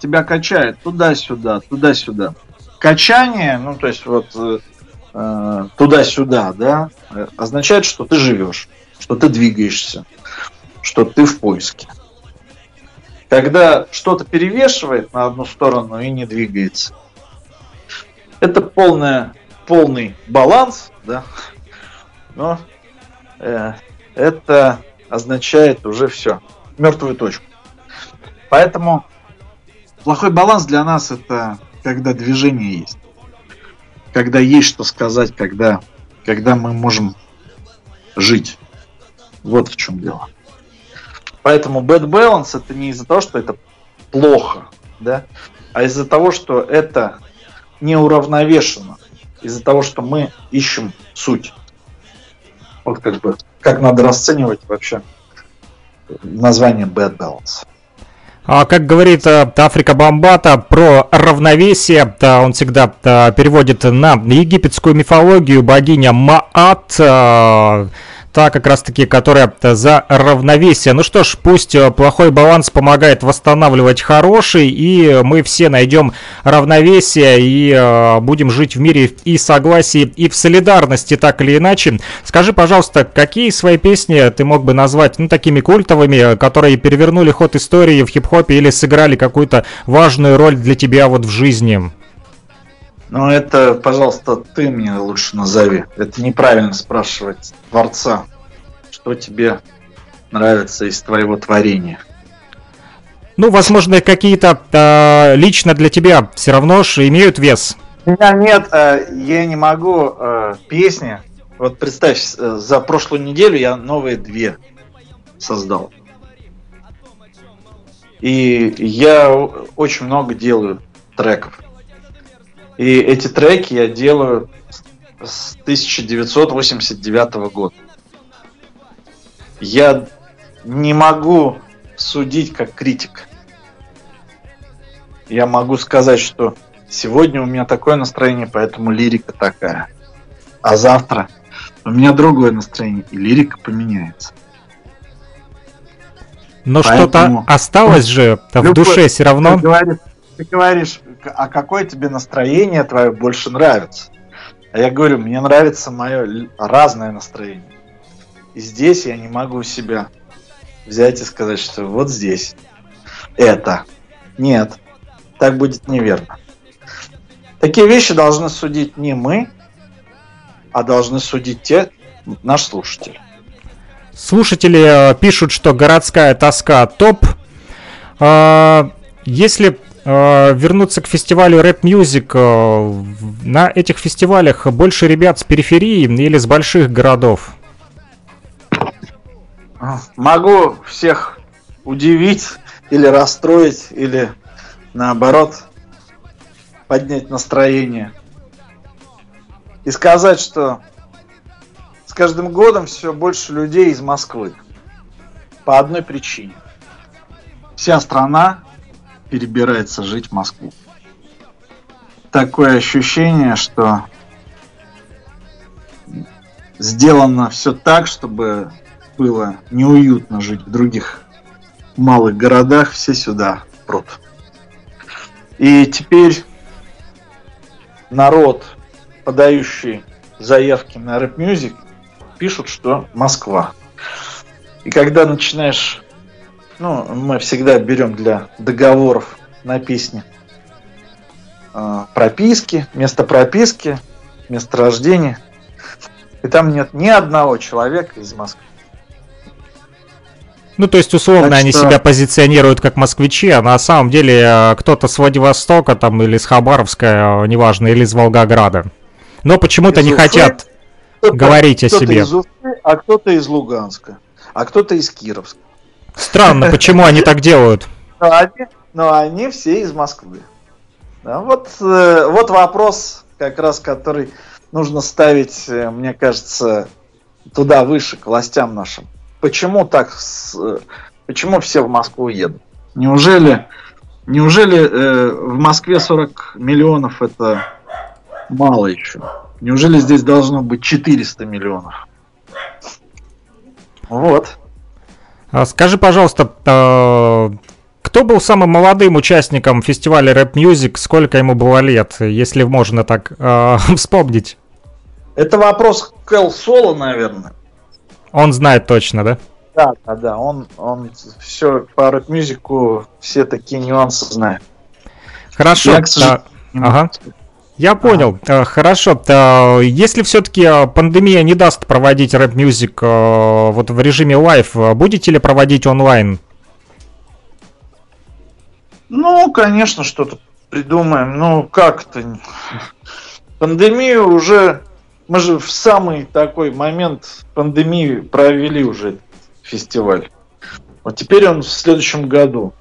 тебя качает туда-сюда, туда-сюда. Качание, ну то есть вот э, туда-сюда, да, означает, что ты живешь, что ты двигаешься, что ты в поиске. Когда что-то перевешивает на одну сторону и не двигается, это полная, полный баланс, да, но э, это означает уже все, мертвую точку. Поэтому плохой баланс для нас это когда движение есть, когда есть что сказать, когда, когда мы можем жить. Вот в чем дело. Поэтому bad balance это не из-за того, что это плохо, да, а из-за того, что это неуравновешено, из-за того, что мы ищем суть. Вот как бы, как надо расценивать вообще название bad balance. А как говорит э, Африка Бомбата про равновесие, он всегда переводит на египетскую мифологию. Богиня Маат, э, та как раз-таки, которая за равновесие. Ну что ж, пусть э, плохой баланс помогает восстанавливать хороший, и мы все найдем равновесие и э, будем жить в мире и согласии, и в солидарности, так или иначе. Скажи, пожалуйста, какие свои песни ты мог бы назвать, ну, такими культовыми, которые перевернули ход истории в хип-хопе или сыграли какую-то важную роль для тебя вот в жизни? Ну, это, пожалуйста, ты мне лучше назови. Это неправильно спрашивать Творца, что тебе нравится из твоего творения. Ну, возможно, какие-то э, лично для тебя все равно же имеют вес. Меня нет, э, я не могу э, песни. Вот представь, э, за прошлую неделю я новые две создал. И я очень много делаю треков. И эти треки я делаю с 1989 года. Я не могу судить как критик. Я могу сказать, что сегодня у меня такое настроение, поэтому лирика такая. А завтра у меня другое настроение, и лирика поменяется. Но Поэтому... что-то осталось же в душе все равно. Ты говоришь, ты говоришь, а какое тебе настроение твое больше нравится? А я говорю, мне нравится мое разное настроение. И здесь я не могу себя взять и сказать, что вот здесь это. Нет, так будет неверно. Такие вещи должны судить не мы, а должны судить те, наш слушатель. Слушатели э, пишут, что городская тоска топ. А, если вернуться к фестивалю Рэп Music. Э, на этих фестивалях больше ребят с периферии или с больших городов? Могу всех удивить или расстроить, или наоборот поднять настроение. И сказать, что с каждым годом все больше людей из Москвы. По одной причине. Вся страна перебирается жить в Москву. Такое ощущение, что сделано все так, чтобы было неуютно жить в других малых городах, все сюда прут. И теперь народ, подающий заявки на рэп мюзик, пишут, что Москва. И когда начинаешь ну, мы всегда берем для договоров на песни э, прописки, место прописки, место рождения. И там нет ни одного человека из Москвы. Ну, то есть, условно, так они что... себя позиционируют как москвичи, а на самом деле э, кто-то с Владивостока там или с Хабаровска, э, неважно, или из Волгограда. Но почему-то не Уфы, хотят говорить о кто-то себе. из Уфы, а кто-то из Луганска, а кто-то из Кировска. Странно, почему они так делают? Но они, но они все из Москвы. Да, вот, э, вот вопрос, как раз который нужно ставить, э, мне кажется, туда выше, к властям нашим. Почему так, с- э, почему все в Москву едут? Неужели, неужели э, в Москве 40 миллионов это мало еще? Неужели здесь должно быть 400 миллионов? Вот. А Скажи, пожалуйста, э, кто был самым молодым участником фестиваля Рэп Music? Сколько ему было лет, если можно так э, вспомнить? Это вопрос к Al Solo, наверное. Он знает точно, да? Да, да, да. Он, он все по Rap Music'у, все такие нюансы знает. Хорошо. Я, к сожалению, а, ага. Я понял. Э, Хорошо. Э, Если все-таки пандемия не даст проводить Rap Music э, вот в режиме live, э, будете ли проводить онлайн? Ну, конечно, что-то придумаем. Ну, как-то. Пандемию уже... Мы же в самый такой момент пандемии провели уже фестиваль. Вот теперь он в следующем году.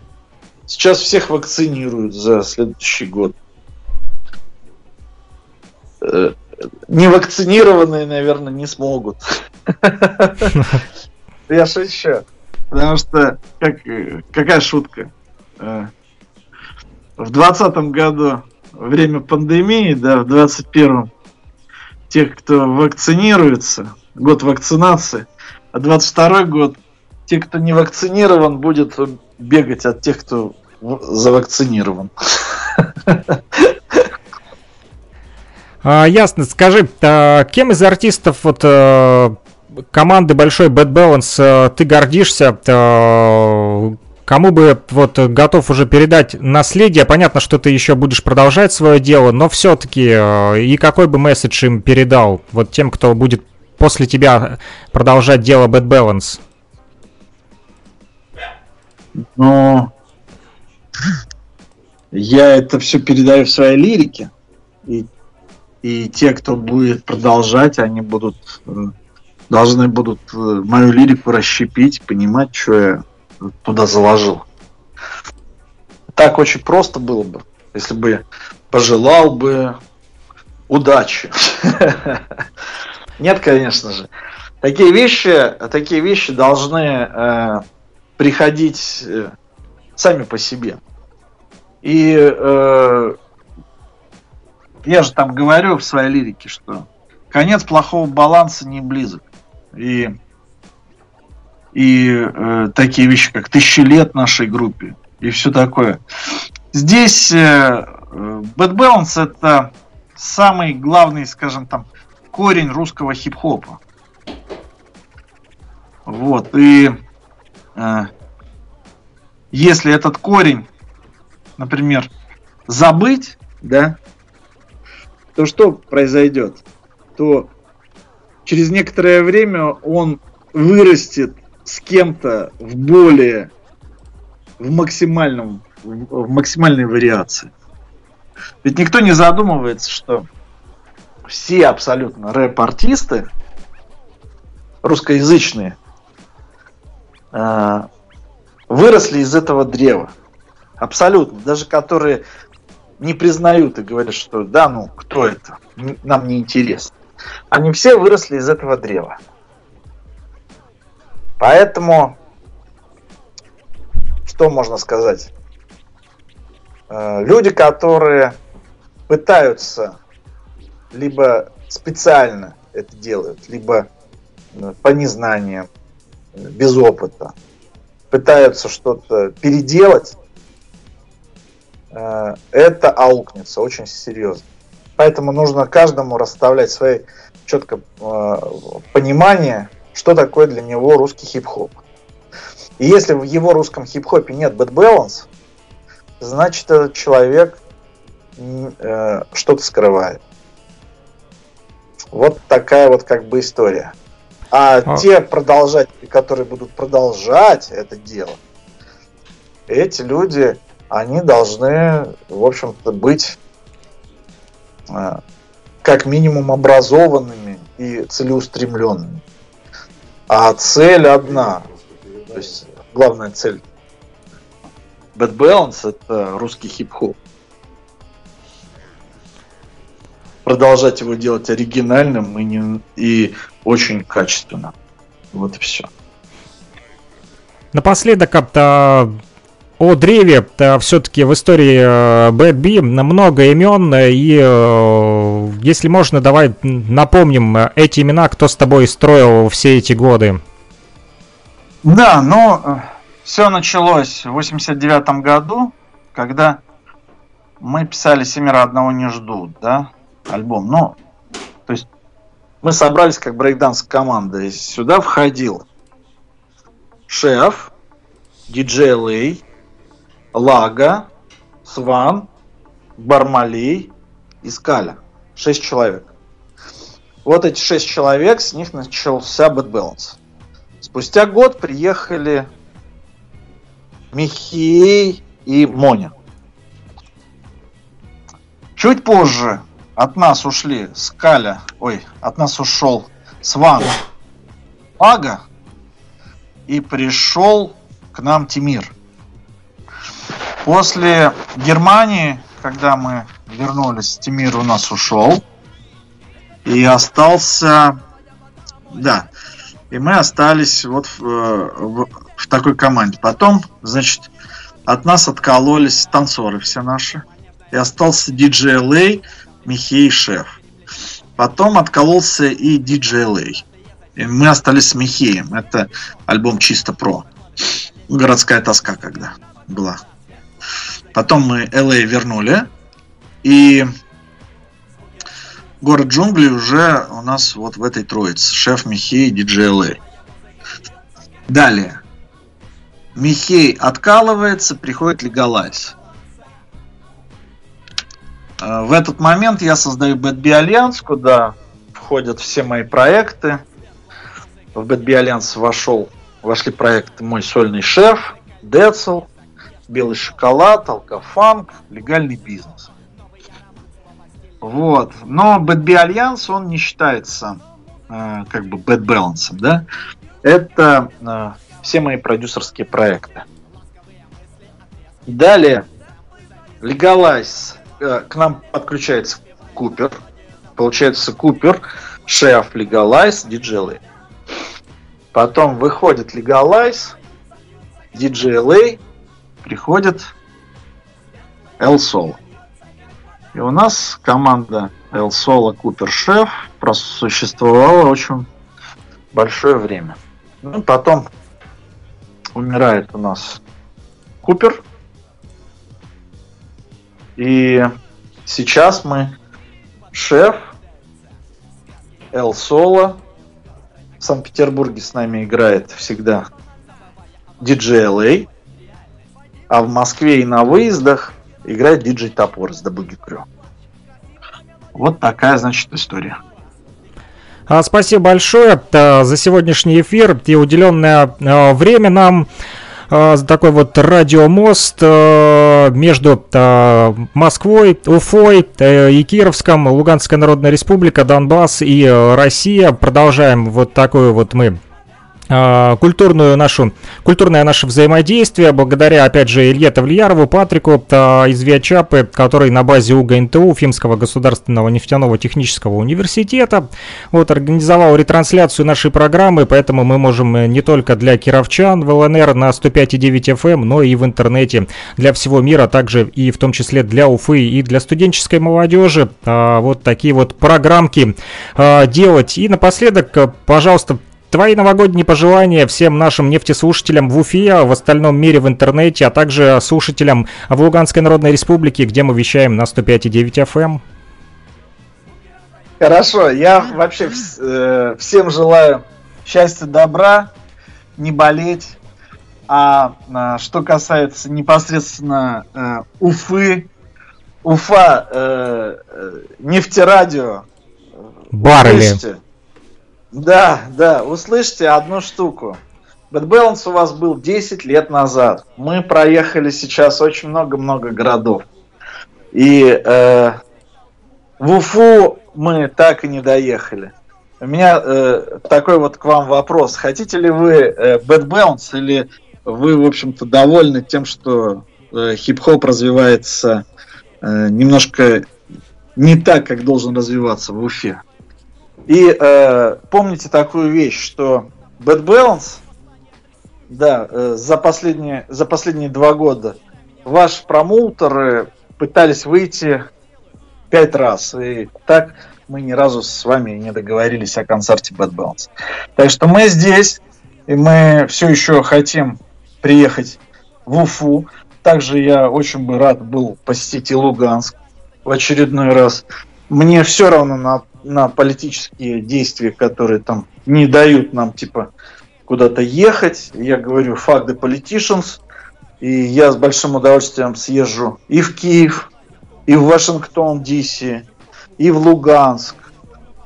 Сейчас всех вакцинируют за следующий год. Невакцинированные, наверное, не смогут. Я шучу. Потому что, как, какая шутка? Э, В двадцатом году время пандемии, да, в двадцать первом тех, кто вакцинируется, год вакцинации, а 22 год те, кто не вакцинирован, будет бегать от тех, кто завакцинирован. А, ясно. Скажи, а, кем из артистов вот э, команды большой Bad Balance э, ты гордишься? Э, Кому бы вот готов уже передать наследие? Понятно, что ты еще будешь продолжать свое дело, но все-таки и какой бы месседж им передал вот тем, кто будет после тебя продолжать дело Bad Balance? Но я это все передаю в своей лирике. И, и те, кто будет продолжать, они будут э, должны будут э, мою лирику расщепить, понимать, что я туда заложил. Так очень просто было бы, если бы пожелал бы удачи. Нет, конечно же. Такие вещи, такие вещи должны э, приходить э, сами по себе. И э, я же там говорю в своей лирике, что конец плохого баланса не близок. И, и э, такие вещи, как тысячи лет нашей группе и все такое. Здесь э, э, Bad Balance это самый главный, скажем там, корень русского хип-хопа. Вот, и э, если этот корень, например, забыть, да, то что произойдет? То через некоторое время он вырастет с кем-то в более, в максимальном, в максимальной вариации. Ведь никто не задумывается, что все абсолютно рэп-артисты русскоязычные э, выросли из этого древа. Абсолютно. Даже которые не признают и говорят, что да, ну, кто это? Нам не интересно. Они все выросли из этого древа. Поэтому, что можно сказать? Э, Люди, которые пытаются либо специально это делают, либо э, по незнаниям, э, без опыта, пытаются что-то переделать, это аукнется очень серьезно. Поэтому нужно каждому расставлять свои четко э, понимание, что такое для него русский хип-хоп. И если в его русском хип-хопе нет bad balance, значит этот человек э, что-то скрывает. Вот такая вот как бы история. А, А. те продолжатели, которые будут продолжать это дело, эти люди, они должны, в общем-то, быть э, как минимум образованными и целеустремленными. А цель одна. То есть главная цель Bad Balance это русский хип-хоп. Продолжать его делать оригинальным и, не, и очень качественно. Вот и все. Напоследок, а, о древе все-таки в истории э, Bad Bee много имен, и э, если можно, давай напомним эти имена, кто с тобой строил все эти годы. Да, э, все началось в 89 году, когда мы писали «Семеро одного не ждут», да, альбом. Ну, то есть мы собрались как брейкданс команда, и сюда входил шеф, диджей Лей, Лага, Сван, Бармалей и Скаля. Шесть человек. Вот эти шесть человек, с них начался Bad. Спустя год приехали Михей и Моня. Чуть позже от нас ушли Скаля, ой, от нас ушел Сван, Ага, и пришел к нам Тимир. После Германии, когда мы вернулись, Тимир у нас ушел. И остался... Да. И мы остались вот в, в, в такой команде. Потом, значит, от нас откололись танцоры все наши. И остался диджей Лей, Михей Шеф. Потом откололся и диджей Лей. И мы остались с Михеем. Это альбом чисто про. Городская тоска когда была. Потом мы LA а вернули. И город джунглей уже у нас вот в этой троице. Шеф Михей, диджей LA. Далее. Михей откалывается, приходит Легалайз. В этот момент я создаю Bad Альянс, куда входят все мои проекты. В Bad Альянс вошел, вошли проекты «Мой сольный шеф», «Децл», белый шоколад, алкофанк, легальный бизнес. Вот. Но B Альянс, он не считается э, как бы Bad Balance, да? Это э, все мои продюсерские проекты. Далее, Legalize. Э, к нам подключается Купер. Получается Купер, шеф Legalize, диджей Потом выходит Legalize, DJ приходит El Solo. И у нас команда El Solo Купер Шеф просуществовала очень большое время. Ну, потом умирает у нас Купер. И сейчас мы шеф El Соло. В Санкт-Петербурге с нами играет всегда DJ LA. А в Москве и на выездах играет диджей Топор с Дабуги Крю. Вот такая, значит, история. А, спасибо большое а, за сегодняшний эфир и уделенное а, время нам. Такой вот радиомост между Москвой, Уфой и Кировском, Луганская Народная Республика, Донбасс и Россия. Продолжаем вот такой вот мы культурную нашу, культурное наше взаимодействие, благодаря, опять же, Илье Тавлиярову, Патрику а, из Виачапы, который на базе УГНТУ, Уфимского государственного нефтяного технического университета, вот, организовал ретрансляцию нашей программы, поэтому мы можем э, не только для кировчан в ЛНР на 105,9 FM, эм, но и в интернете для всего мира, также и в том числе для Уфы и для студенческой молодежи. А, вот такие вот программки делать. И напоследок, э, пожалуйста, Твои новогодние пожелания всем нашим нефтеслушателям в Уфе, в остальном мире в интернете, а также слушателям в Луганской Народной Республике, где мы вещаем на 105,9 FM. Эм. Хорошо, я вообще э, всем желаю счастья, добра, не болеть. А, а что касается непосредственно э, Уфы, Уфа, э, э нефтерадио, Баррели. Слышите, да, да, услышьте одну штуку. Bad Balance у вас был 10 лет назад. Мы проехали сейчас очень много-много городов. И э, в Уфу мы так и не доехали. У меня э, такой вот к вам вопрос. Хотите ли вы э, Bad Bounce или вы, в общем-то, довольны тем, что э, хип-хоп развивается э, немножко не так, как должен развиваться в Уфе? И э, помните такую вещь, что Bad Balance, да, э, за, последние, за последние два года ваши промоутеры пытались выйти пять раз. И так мы ни разу с вами не договорились о концерте Bad Balance. Так что мы здесь, и мы все еще хотим приехать в Уфу. Также я очень бы рад был посетить и Луганск в очередной раз. Мне все равно на, на политические действия, которые там не дают нам, типа, куда-то ехать. Я говорю, fuck the politicians. И я с большим удовольствием съезжу и в Киев, и в Вашингтон, Ди-Си, и в Луганск,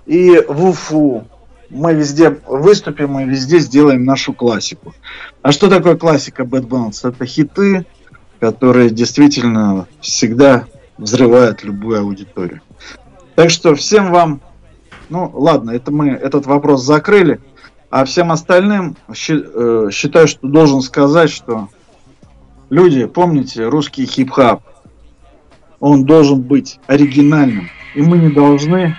и в Уфу. Мы везде выступим и везде сделаем нашу классику. А что такое классика Bad Bounce? Это хиты, которые действительно всегда взрывают любую аудиторию. Так что всем вам, ну ладно, это мы этот вопрос закрыли, а всем остальным э, считаю, что должен сказать, что люди, помните, русский хип-хап, он должен быть оригинальным, и мы не должны,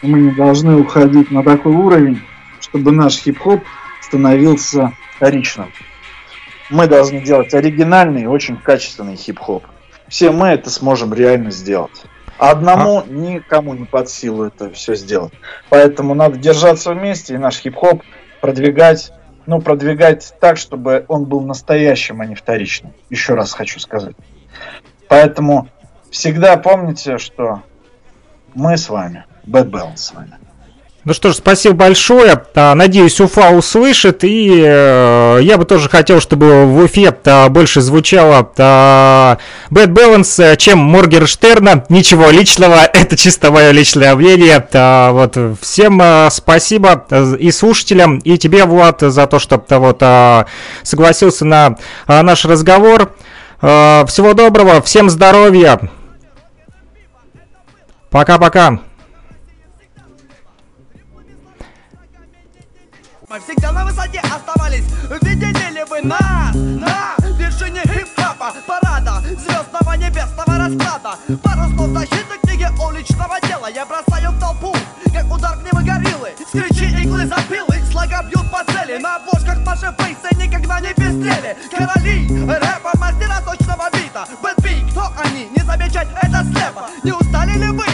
мы не должны уходить на такой уровень, чтобы наш хип-хоп становился вторичным. Мы должны делать оригинальный, очень качественный хип-хоп. Все мы это сможем реально сделать. Одному а? никому не под силу это все сделать. Поэтому надо держаться вместе и наш хип-хоп продвигать, ну, продвигать так, чтобы он был настоящим, а не вторичным. Еще раз хочу сказать. Поэтому всегда помните, что мы с вами, Bad Balance с вами. Ну что ж, спасибо большое. А, надеюсь, Уфа услышит. И э, я бы тоже хотел, чтобы в Уфе а, больше звучало а, Bad Balance, чем Моргерштерна. Ничего личного, это чисто мое личное мнение. Вот, всем спасибо и слушателям, и тебе, Влад, за то, что вот согласился на наш разговор. Всего доброго, всем здоровья. Пока-пока. Мы всегда на высоте оставались. Видели ли вы нас на вершине хип-хопа Парада звездного небесного расклада. Пару слов защиты книги уличного дела. Я бросаю в толпу, как удар гнева гориллы. Скричи иглы запилы, слога бьют по цели. На обложках наши фейсы никогда не пестрели. Короли рэпа, мастера точного бита. Бэтби, кто они? Не замечать это слепо. Не устали ли вы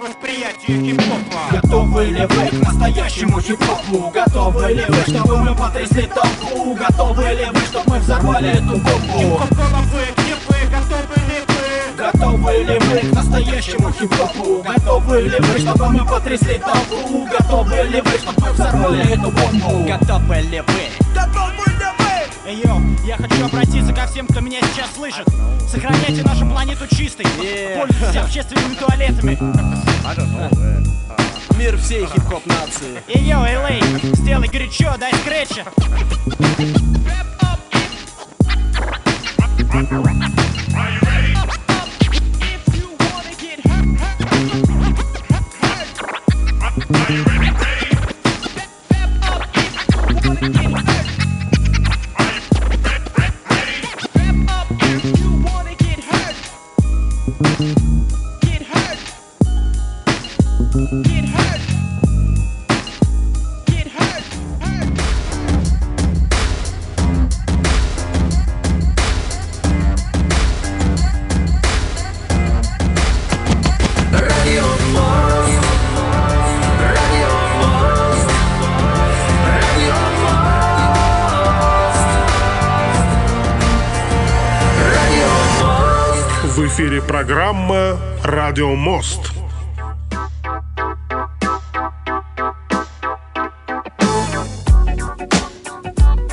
восприятию хип-хопа? Готовы ли вы к настоящему хип-хопу? Готовы ли вы, чтобы мы потрясли толпу? Готовы ли вы, чтобы мы взорвали эту бомбу? Хип-хоп головы, где вы? Готовы ли вы? Готовы ли вы к настоящему хип-хопу? Готовы ли вы, чтобы мы потрясли толпу? Готовы ли вы, чтобы мы взорвали эту бомбу? Готовы ли вы? Готовы ли вы? Эй, yo, я хочу обратиться ко всем, кто меня сейчас слышит. Сохраняйте нашу планету чистой. Yeah. Пользуйтесь общественными туалетами. Мир всей хип-хоп нации. Эй, yo, LA, сделай горячо, дай скретча. If you Mm-hmm. Radio Most.